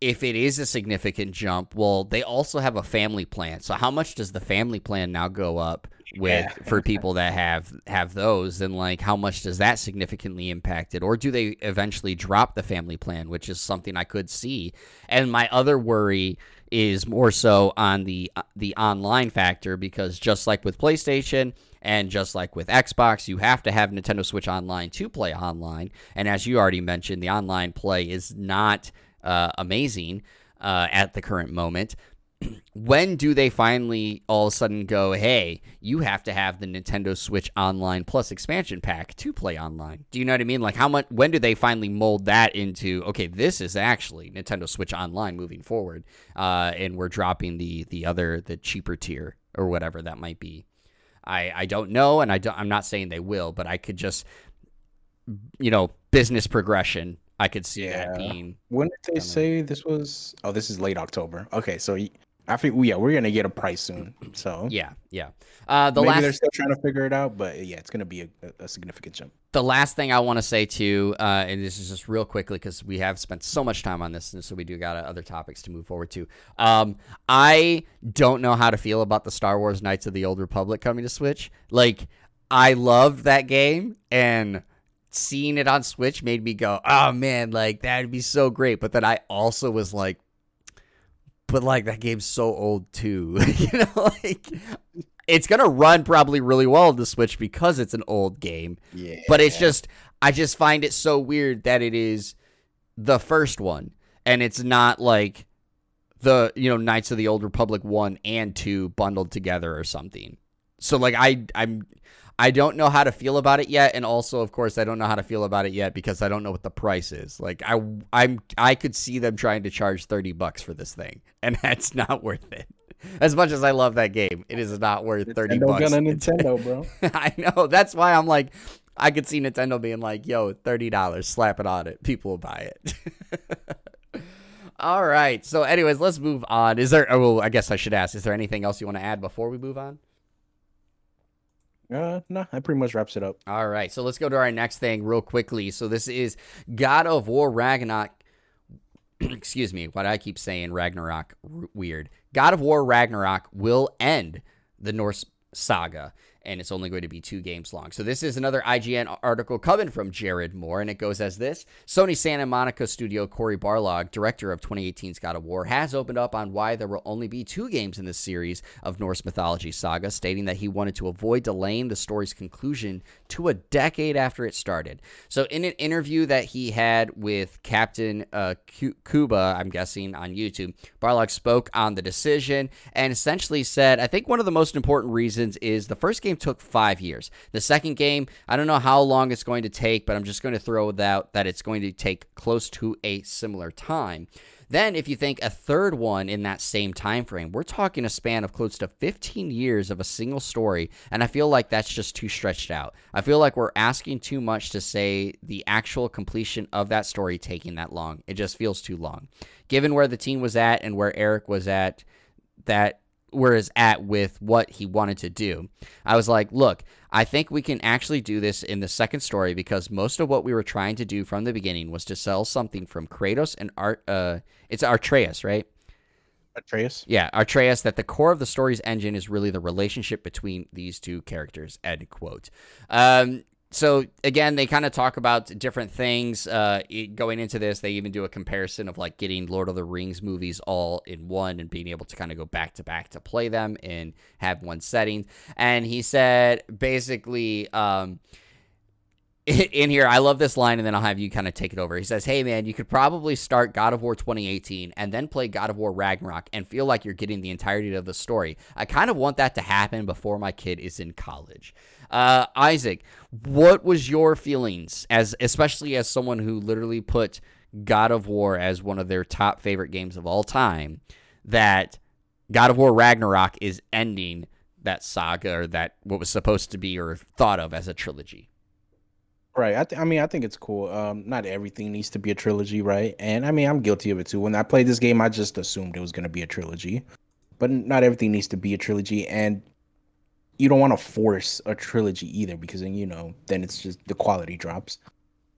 if it is a significant jump, well, they also have a family plan. So how much does the family plan now go up with Yeah. for people that have have those and like how much does that significantly impact it or do they eventually drop the family plan, which is something I could see. And my other worry is more so on the the online factor because just like with PlayStation and just like with Xbox, you have to have Nintendo Switch Online to play online. And as you already mentioned, the online play is not uh, amazing uh, at the current moment. when do they finally all of a sudden go, hey, you have to have the Nintendo Switch Online Plus expansion pack to play online? Do you know what I mean? Like, how much, when do they finally mold that into, okay, this is actually Nintendo Switch Online moving forward, uh, and we're dropping the, the other, the cheaper tier or whatever that might be? I, I don't know, and I don't, I'm not saying they will, but I could just, you know, business progression. I could see Yeah. that being When did they say this was? Oh, this is late October. Okay, so think yeah, we're gonna get a price soon. So yeah, yeah. Uh, the maybe last they're still trying to figure it out, but yeah, it's gonna be a, a- a significant jump. the last thing I want to say too, uh, and this is just real quickly because we have spent so much time on this, and so we do got other topics to move forward to. Um, I don't know how to feel about the Star Wars Knights of the Old Republic coming to Switch. Like, I loved that game, and seeing it on Switch made me go, "Oh man, like that'd be so great." But then I also was like, "But like that game's so old too," you know, like. It's gonna run probably really well on the Switch because it's an old game Yeah, but it's just I just find it so weird that it is the first one and it's not like the you know Knights of the Old Republic 1 and 2 bundled together or something. So like I I'm I don't know how to feel about it yet and also of course I don't know how to feel about it yet because I don't know what the price is. Like I I'm I could see them trying to charge 30 bucks for this thing and that's not worth it. As much as I love that game, it is not worth 30 Nintendo bucks. gonna Nintendo, bro. I know. That's why I'm like, I could see Nintendo being like, yo, $30, slap it on it. People will buy it. All right. So, anyways, let's move on. Is there, oh, well, I guess I should ask, is there anything else you want to add before we move on? Uh, no, that pretty much wraps it up. All right. So, let's go to our next thing real quickly. So, this is God of War Ragnarok. Excuse me. Why do I keep saying Ragnarok? Weird. God of War Ragnarok will end the Norse saga, and it's only going to be two games long. So this is another IGN article coming from Jared Moore, and it goes as this: Sony Santa Monica studio Cory Barlog, director of 2018's God of War, has opened up on why there will only be two games in this series of Norse mythology saga, stating that he wanted to avoid delaying the story's conclusion to a decade after it started. So in an interview that he had with Captain uh, I'm guessing on YouTube, Barlog spoke on the decision and essentially said, I think one of the most important reasons is the first game took five years. The second game, I don't know how long it's going to take, but I'm just going to throw out that it's going to take close to a similar time. Then, if you think a third one in that same time frame, we're talking a span of close to 15 years of a single story, and I feel like that's just too stretched out. I feel like we're asking too much to say the actual completion of that story taking that long. It just feels too long. Given where the team was at and where Eric was at, that where is at with what he wanted to do. I was like, look, I think we can actually do this in the second story because most of what we were trying to do from the beginning was to sell something from Kratos and Art uh it's Artreus, right? Atreus. Yeah, Artreus, that the core of the story's engine is really the relationship between these two characters, end quote. Um, so again, they kind of talk about different things. Uh, going into this, they even do a comparison of like getting Lord of the Rings movies all in one and being able to kind of go back to back to play them and have one setting. And he said basically, um, in here, I love this line, and then I'll have you kind of take it over. He says, Hey, man, you could probably start God of War 2018 and then play God of War Ragnarok and feel like you're getting the entirety of the story. I kind of want that to happen before my kid is in college. Uh, Isaac, what was your feelings, as especially as someone who literally put God of War as one of their top favorite games of all time, that God of War Ragnarok is ending that saga or that what was supposed to be or thought of as a trilogy? Right. I, th- I mean, I think it's cool. Um, not everything needs to be a trilogy, right? And I mean, I'm guilty of it too. When I played this game, I just assumed it was going to be a trilogy. but not everything needs to be a trilogy, and you don't want to force a trilogy either because then you know then it's just the quality drops.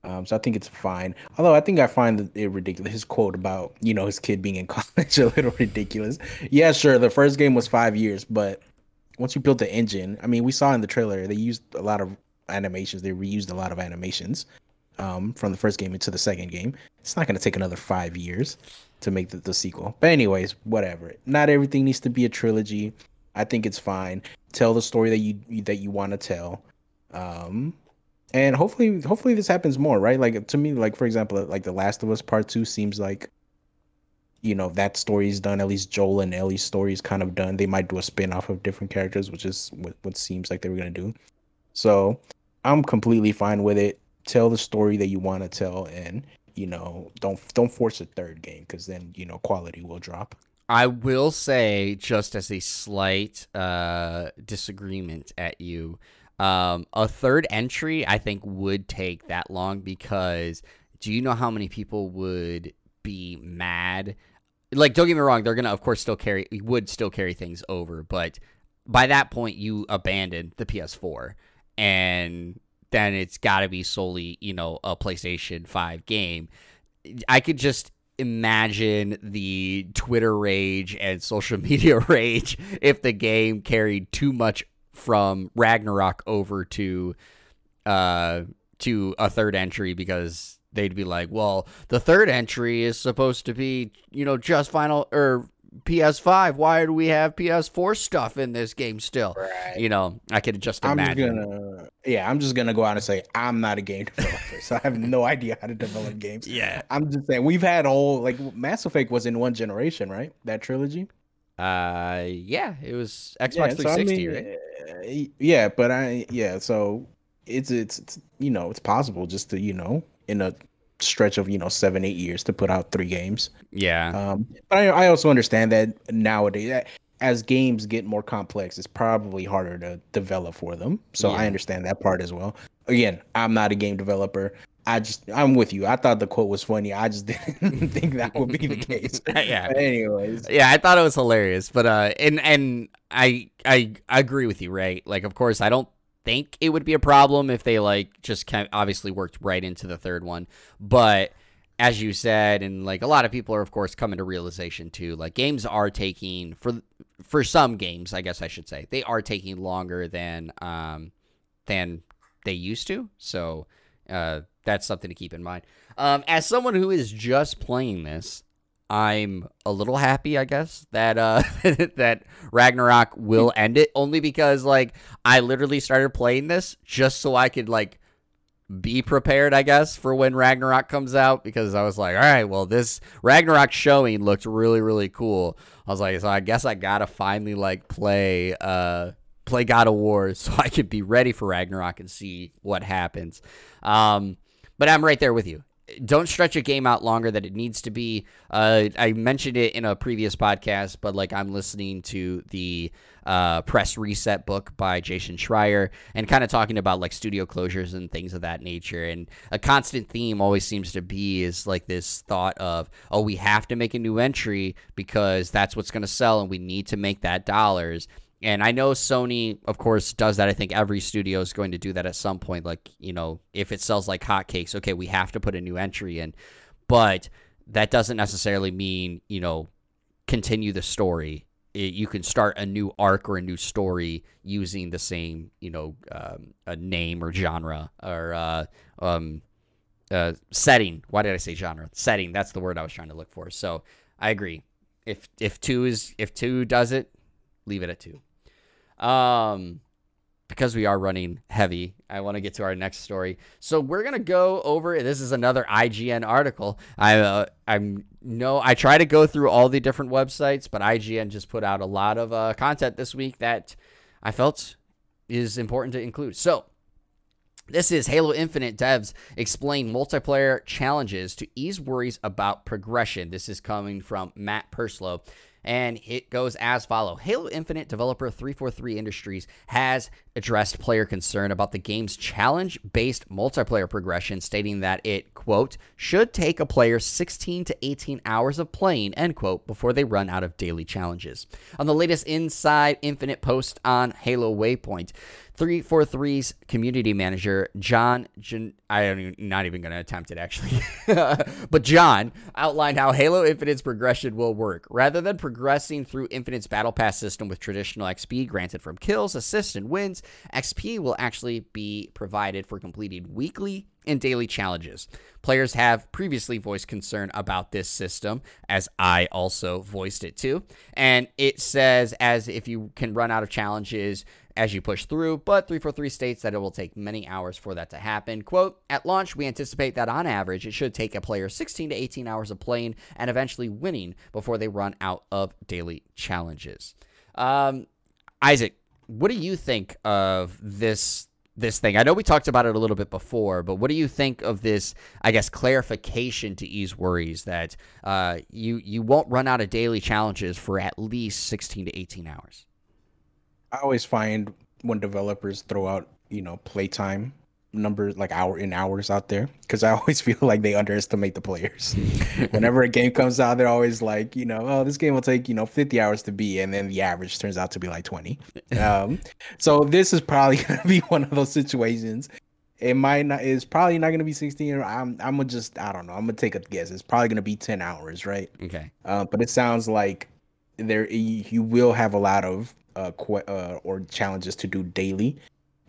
Um, so I think it's fine. Although I think I find it ridiculous. His quote about you know his kid being in college a little ridiculous. Yeah, sure. The first game was five years, but once you built the engine, I mean, we saw in the trailer they used a lot of animations. They reused a lot of animations um, from the first game into the second game. It's not going to take another five years to make the, the sequel. But anyways, whatever. Not everything needs to be a trilogy. I think it's fine. Tell the story that you that you want to tell. Um, and hopefully hopefully this happens more, right? Like to me, like for example, like The Last of Us Part Two seems like you know that story is done. At least Joel and Ellie's story is kind of done. They might do a spin off of different characters, which is what, what seems like they were gonna do. So I'm completely fine with it. Tell the story that you want to tell, and you know don't don't force a third game because then you know quality will drop. I will say, just as a slight uh, disagreement at you, um, a third entry I think would take that long because do you know how many people would be mad? Like, don't get me wrong, they're gonna of course still carry would still carry things over, but by that point you abandon the PS4 and then it's got to be solely you know a PlayStation 5 game. I could just imagine the Twitter rage and social media rage if the game carried too much from Ragnarok over to uh to a third entry because they'd be like, well, the third entry is supposed to be, you know, just final or PS5. Why do we have PS4 stuff in this game still? Right. You know, I could just I'm imagine. gonna, yeah, I'm just gonna go out and say I'm not a game developer, so I have no idea how to develop games. Yeah. I'm just saying we've had all like Mass Effect was in one generation, right? That trilogy. Uh, yeah, it was Xbox yeah, so, I 360, mean, right? uh, Yeah, but I yeah, so it's, it's it's you know it's possible just to you know in a stretch of you know seven eight years to put out three games. Yeah. Um, but I, I also understand that nowadays, as games get more complex, it's probably harder to develop for them. So I understand that part as well. Again, I'm not a game developer. I just I'm with you. I thought the quote was funny. I just didn't think that would be the case. Yeah. But anyways, yeah, I thought it was hilarious, but uh, and and I I I agree with you, right? Like, of course, I don't think it would be a problem if they like just kind of obviously worked right into the third one, but as you said, and like a lot of people are, of course, coming to realization too. Like, games are taking for for some games, I guess I should say, they are taking longer than um than they used to. So uh, that's something to keep in mind. Um, as someone who is just playing this, I'm a little happy, I guess, that uh that Ragnarok will end it only because like I literally started playing this just so I could like be prepared, I guess, for when Ragnarok comes out because I was like, all right, well, this Ragnarok showing looked really, really cool. I was like, so I guess I gotta finally like play uh play God of War so I could be ready for Ragnarok and see what happens. Um, but I'm right there with you. Don't stretch a game out longer than it needs to be. Uh, I mentioned it in a previous podcast, but like I'm listening to the uh, press reset book by Jason Schreier and kind of talking about like studio closures and things of that nature. And a constant theme always seems to be is like this thought of, oh, we have to make a new entry because that's what's going to sell and we need to make that dollars. And I know Sony, of course, does that. I think every studio is going to do that at some point. Like, you know, if it sells like hotcakes, okay, we have to put a new entry in. But that doesn't necessarily mean, you know, continue the story. It, you can start a new arc or a new story using the same, you know, um, a name or genre or uh, um, uh, setting. Why did I say genre? Setting. That's the word I was trying to look for. So I agree. If if two is if two does it, leave it at two. Um, because we are running heavy, I want to get to our next story. So we're gonna go over. This is another IGN article. I uh, I'm no, I try to go through all the different websites, but IGN just put out a lot of uh, content this week that I felt is important to include. So this is Halo Infinite devs explain multiplayer challenges to ease worries about progression. This is coming from Matt Purslow. And it goes as follow. Halo Infinite developer 343 Industries has addressed player concern about the game's challenge-based multiplayer progression, stating that it, quote, should take a player 16 to 18 hours of playing, end quote, before they run out of daily challenges. On the latest Inside Infinite post on Halo Waypoint, 343's community manager, John, John I'm not even going to attempt it actually, but John outlined how Halo Infinite's progression will work. Rather than progressing through Infinite's Battle Pass system with traditional XP granted from kills, assists, and wins, XP will actually be provided for completing weekly and daily challenges. Players have previously voiced concern about this system, as I also voiced it too. And it says, as if you can run out of challenges, as you push through, but 343 states that it will take many hours for that to happen. Quote, at launch, we anticipate that on average, it should take a player 16 to 18 hours of playing and eventually winning before they run out of daily challenges. Um, Isaac, what do you think of this this thing? I know we talked about it a little bit before, but what do you think of this? I guess clarification to ease worries that uh, you you won't run out of daily challenges for at least 16 to 18 hours. I always find when developers throw out, you know, playtime numbers like hour in hours out there because I always feel like they underestimate the players. Whenever a game comes out, they're always like, you know, oh, this game will take you know 50 hours to be, and then the average turns out to be like 20. Um, so this is probably gonna be one of those situations. It might not. It's probably not gonna be 16. I'm. I'm gonna just. I don't know. I'm gonna take a guess. It's probably gonna be 10 hours, right? Okay. Uh, but it sounds like there you will have a lot of uh, qu- uh, or challenges to do daily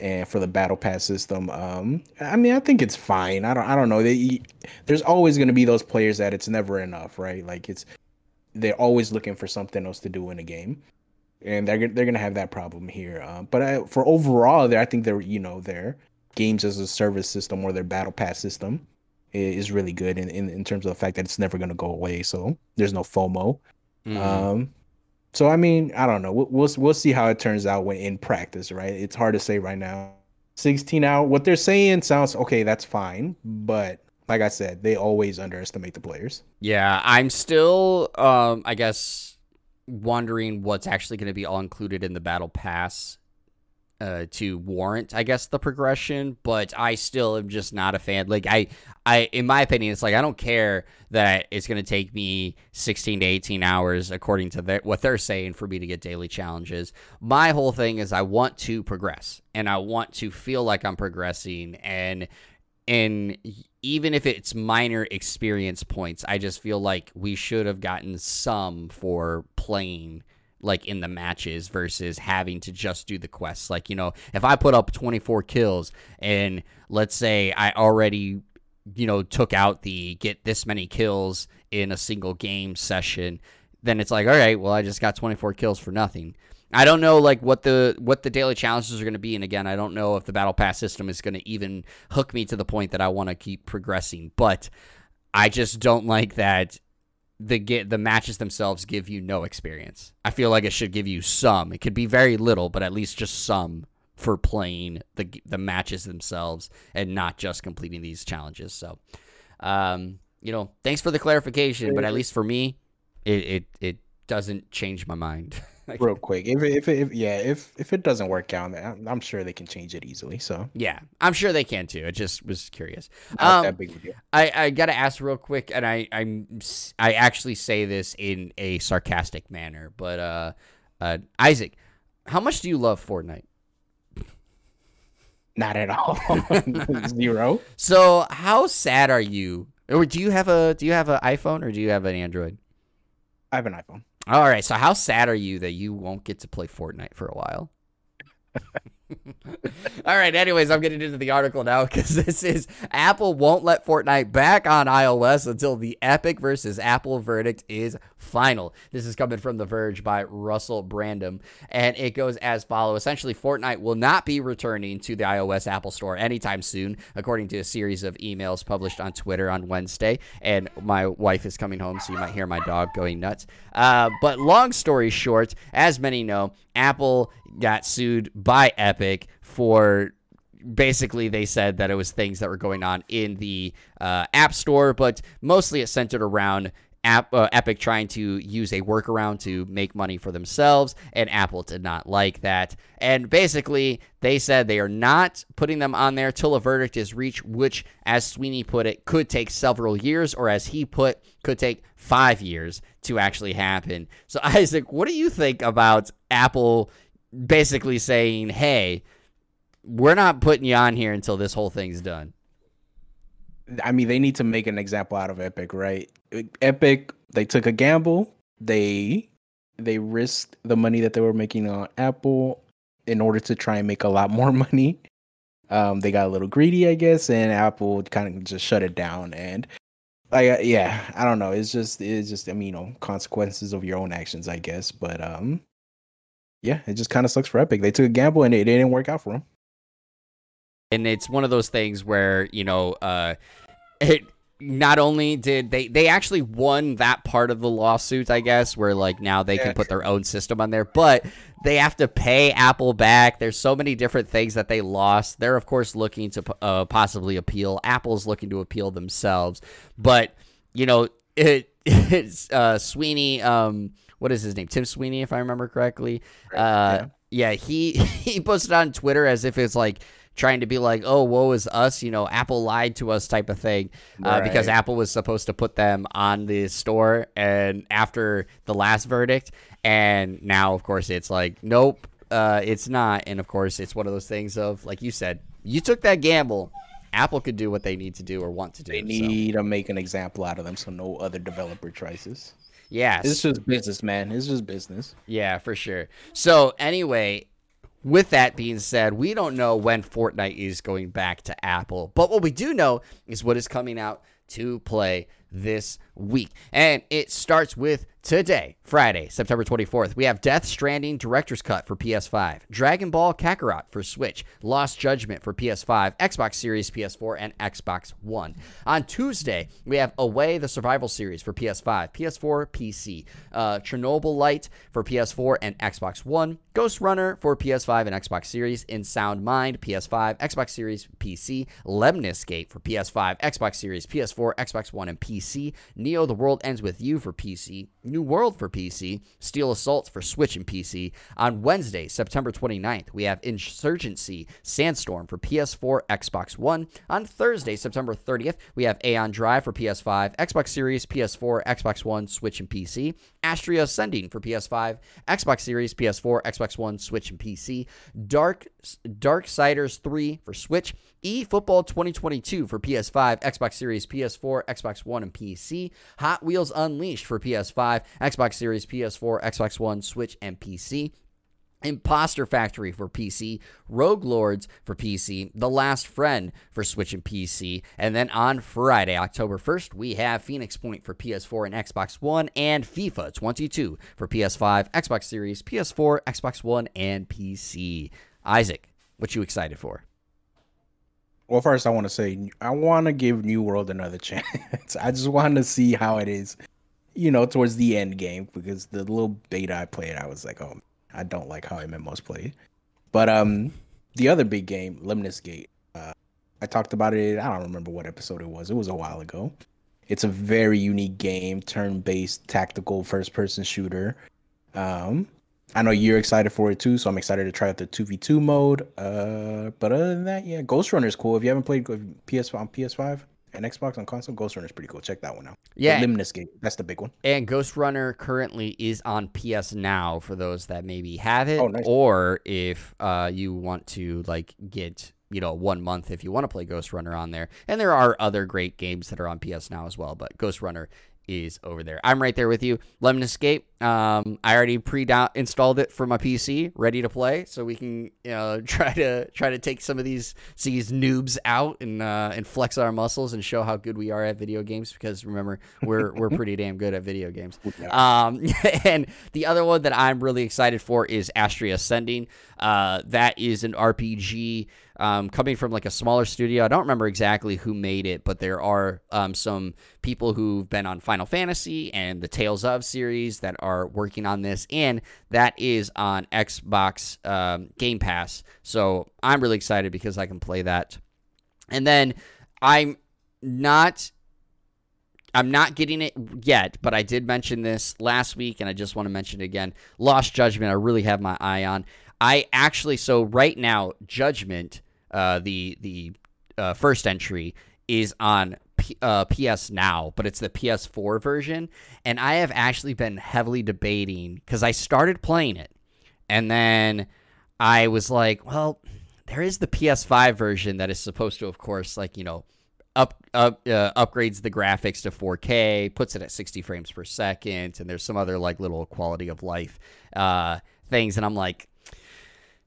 and for the battle pass system um i mean i think it's fine. I don't i don't know. They, there's always going to be those players that it's never enough right? Like it's they're always looking for something else to do in a game and they're they're going to have that problem here. Uh, but I, for overall there i think they're you know their games as a service system or their battle pass system is really good in, in, in terms of the fact that it's never going to go away. So there's no fomo. Mm-hmm. um so I mean, I don't know. We'll, we'll we'll see how it turns out when in practice, right? It's hard to say right now. 16 out. What they're saying sounds okay. That's fine, but like I said, they always underestimate the players. Yeah, I'm still, um, I guess, wondering what's actually going to be all included in the battle pass uh, to warrant, I guess, the progression. But I still am just not a fan. Like I, I, in my opinion, it's like I don't care that it's going to take me 16 to 18 hours, according to what they're saying, for me to get daily challenges. My whole thing is I want to progress, and I want to feel like I'm progressing, and and even if it's minor experience points, I just feel like we should have gotten some for playing like in the matches versus having to just do the quests. Like, you know, if I put up 24 kills and let's say I already, you know, took out the get this many kills in a single game session, then it's like, all right, well, I just got 24 kills for nothing. I don't know like what the what the daily challenges are going to be and again, I don't know if the battle pass system is going to even hook me to the point that I want to keep progressing, but I just don't like that the get the matches themselves give you no experience. I feel like it should give you some. It could be very little, but at least just some for playing the the matches themselves and not just completing these challenges. So, um, you know, thanks for the clarification, but at least for me, it it, it doesn't change my mind. real quick. If, if if yeah, if if it doesn't work out, I'm, I'm sure they can change it easily. So yeah, I'm sure they can too. I just was curious. Um, that big deal. I I gotta ask real quick, and I I'm I actually say this in a sarcastic manner, but uh, uh, Isaac, how much do you love Fortnite? Not at all. Zero. So how sad are you? Or do you have a do you have an iPhone or do you have an Android? I have an iPhone. All right. So how sad are you that you won't get to play Fortnite for a while? All right. Anyways, I'm getting into the article now because this is Apple won't let Fortnite back on iOS until the Epic versus Apple verdict is final. This is coming from The Verge by Russell Brandom, and it goes as follows: Essentially, Fortnite will not be returning to the iOS Apple Store anytime soon, according to a series of emails published on Twitter on Wednesday. And my wife is coming home, so you might hear my dog going nuts. Uh, but long story short, as many know, Apple got sued by Epic for basically they said that it was things that were going on in the uh, app store but mostly it centered around App, uh, Epic trying to use a workaround to make money for themselves, and Apple did not like that. And basically, they said they are not putting them on there till a verdict is reached, which, as Sweeney put it, could take several years, or as he put, could take five years to actually happen. So, Isaac, what do you think about Apple basically saying, hey, we're not putting you on here until this whole thing's done? I mean, they need to make an example out of Epic, right? Epic, they took a gamble. They they risked the money that they were making on Apple in order to try and make a lot more money. Um, they got a little greedy, I guess, and Apple kind of just shut it down. And like, yeah, I don't know. It's just, it's just, I mean, you know, consequences of your own actions, I guess. But um, yeah, it just kind of sucks for Epic. They took a gamble and it, it didn't work out for them and it's one of those things where you know uh, it not only did they they actually won that part of the lawsuit i guess where like now they yeah. can put their own system on there but they have to pay apple back. There's so many different things that they lost. They're of course looking to uh, possibly appeal. Apple's looking to appeal themselves. But you know it it's uh, sweeney um what is his name? Tim sweeney if i remember correctly. Uh yeah, yeah he he posted on twitter as if it's like trying to be like, oh, woe is us, you know, Apple lied to us type of thing, uh, right. because Apple was supposed to put them on the store and after the last verdict, and now of course it's like, nope, uh, it's not, and of course it's one of those things of like you said, you took that gamble. Apple could do what they need to do or want to do. They need so. to make an example out of them so no other developer tries this. Yeah, it's just business, man. It's just business. Yeah, for sure. So anyway, with that being said, we don't know when Fortnite is going back to Apple, but what we do know is what is coming out to play this week. And it starts with today, Friday, September 24th. We have Death Stranding Director's Cut for PS5, Dragon Ball Kakarot for Switch, Lost Judgment for PS5, Xbox Series, PS4, and Xbox One. On Tuesday, we have Away the Survival Series for PS5, PS4, PC, uh, Chernobylite for PS4 and Xbox One, Ghost Runner for PS5 and Xbox Series, In Sound Mind, PS5, Xbox Series, PC, Lemnis Gate for PS5, Xbox Series, PS4, Xbox One, and PC, Neo The World Ends With You for PC, New World for PC, Steel Assault for Switch and PC. On Wednesday, September 29th, we have Insurgency Sandstorm for PS4, Xbox One. On Thursday, September 30th, we have Aeon Drive for PS5, Xbox Series, PS4, Xbox One, Switch, and PC. Astria Ascending for PS5, Xbox Series, PS4, Xbox One, Switch, and PC. Dark Dark Darksiders 3 for Switch. eFootball 2022 for PS5, Xbox Series, PS4, Xbox One, and PC. Hot Wheels Unleashed for PS5, Xbox Series, PS4, Xbox One, Switch, and PC. Impostor Factory for PC, Rogue Lords for PC, The Last Friend for Switch and PC, and then on Friday, October 1st, we have Phoenix Point for PS4 and Xbox One, and FIFA 22 for PS5, Xbox Series, PS4, Xbox One, and PC. Isaac, what you excited for? Well, first I want to say I want to give New World another chance. I just want to see how it is, you know, towards the end game because the little beta I played, I was like, oh I don't like how MMOs play. But um, the other big game, Lemnis Gate. Uh, I talked about it. I don't remember what episode it was. It was a while ago. It's a very unique game, turn-based tactical first-person shooter. Um, I know you're excited for it too, so I'm excited to try out the 2v2 mode. Uh, but other than that, yeah, Ghost Runner is cool. If you haven't played PS on PS5, and Xbox on console, Ghost Runner is pretty cool. Check that one out. Yeah, the Lemnis game. That's the big one. And Ghost Runner currently is on PS Now for those that maybe have it, oh, nice. or if uh, you want to like get you know one month if you want to play Ghost Runner on there. And there are other great games that are on PS Now as well, but Ghostrunner is over there. I'm right there with you. Lemnis Gate. Um, I already pre-installed it for my PC, ready to play, so we can you know try to try to take some of these these noobs out and uh, and flex our muscles and show how good we are at video games. Because remember, we're we're pretty damn good at video games. Um, and the other one that I'm really excited for is Astria Ascending. Uh, that is an RPG um, coming from like a smaller studio. I don't remember exactly who made it, but there are um, some people who've been on Final Fantasy and the Tales of series that are working on this, and that is on Xbox um, Game Pass. So I'm really excited because I can play that. And then I'm not I'm not getting it yet, but I did mention this last week, and I just want to mention it again. Lost Judgment, I really have my eye on. I actually, so right now, Judgment, uh, the the uh, first entry is on P- uh, PS Now, but it's the PS4 version, and I have actually been heavily debating because I started playing it, and then I was like, well, there is the PS5 version that is supposed to, of course, like you know up, up uh, upgrades the graphics to 4K, puts it at 60 frames per second, and there's some other like little quality of life uh, things. And I'm like,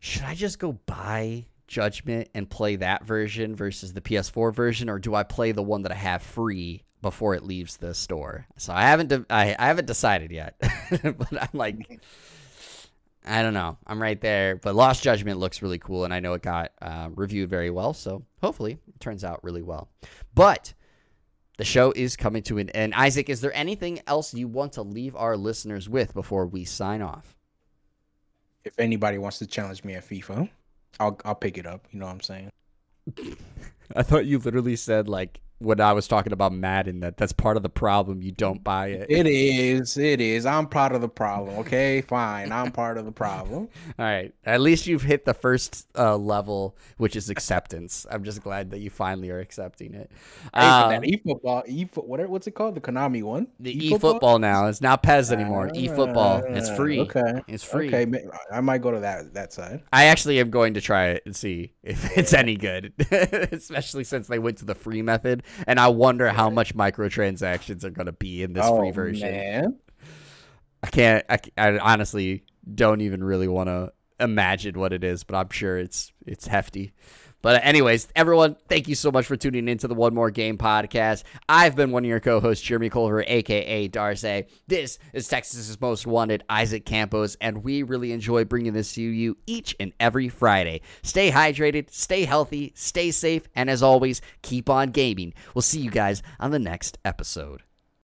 should I just go buy Judgment and play that version versus the PS4 version, or do I play the one that I have free before it leaves the store? So I haven't de- I, I haven't decided yet, but I'm like. I don't know. I'm right there. But Lost Judgment looks really cool, and I know it got uh, reviewed very well. So hopefully it turns out really well. But the show is coming to an end. Isaac, is there anything else you want to leave our listeners with before we sign off? If anybody wants to challenge me at FIFA, I'll I'll pick it up. You know what I'm saying? I thought you literally said like when I was talking about Madden that that's part of the problem. You don't buy it. It is. It is. I'm part of the problem. Okay, fine. I'm part of the problem. All right. At least you've hit the first uh, level, which is acceptance. I'm just glad that you finally are accepting it. Hey, uh, that eFootball, eFoot, whatever, what's it called? The Konami one. The eFootball, eFootball now. It's not PES anymore. Uh, eFootball. It's free. Okay. It's free. Okay. I might go to that that side. I actually am going to try it and see if it's any good, especially since they went to the free method and I wonder how much microtransactions are going to be in this oh, free version. Man. I can't. I, I honestly don't even really want to imagine what it is, but I'm sure it's it's hefty. But anyways, everyone, thank you so much for tuning into the One More Game podcast. I've been one of your co-hosts, Jeremy Culver, aka Darce. This is Texas's Most Wanted, Isaac Campos, and we really enjoy bringing this to you each and every Friday. Stay hydrated, stay healthy, stay safe, and as always, keep on gaming. We'll see you guys on the next episode.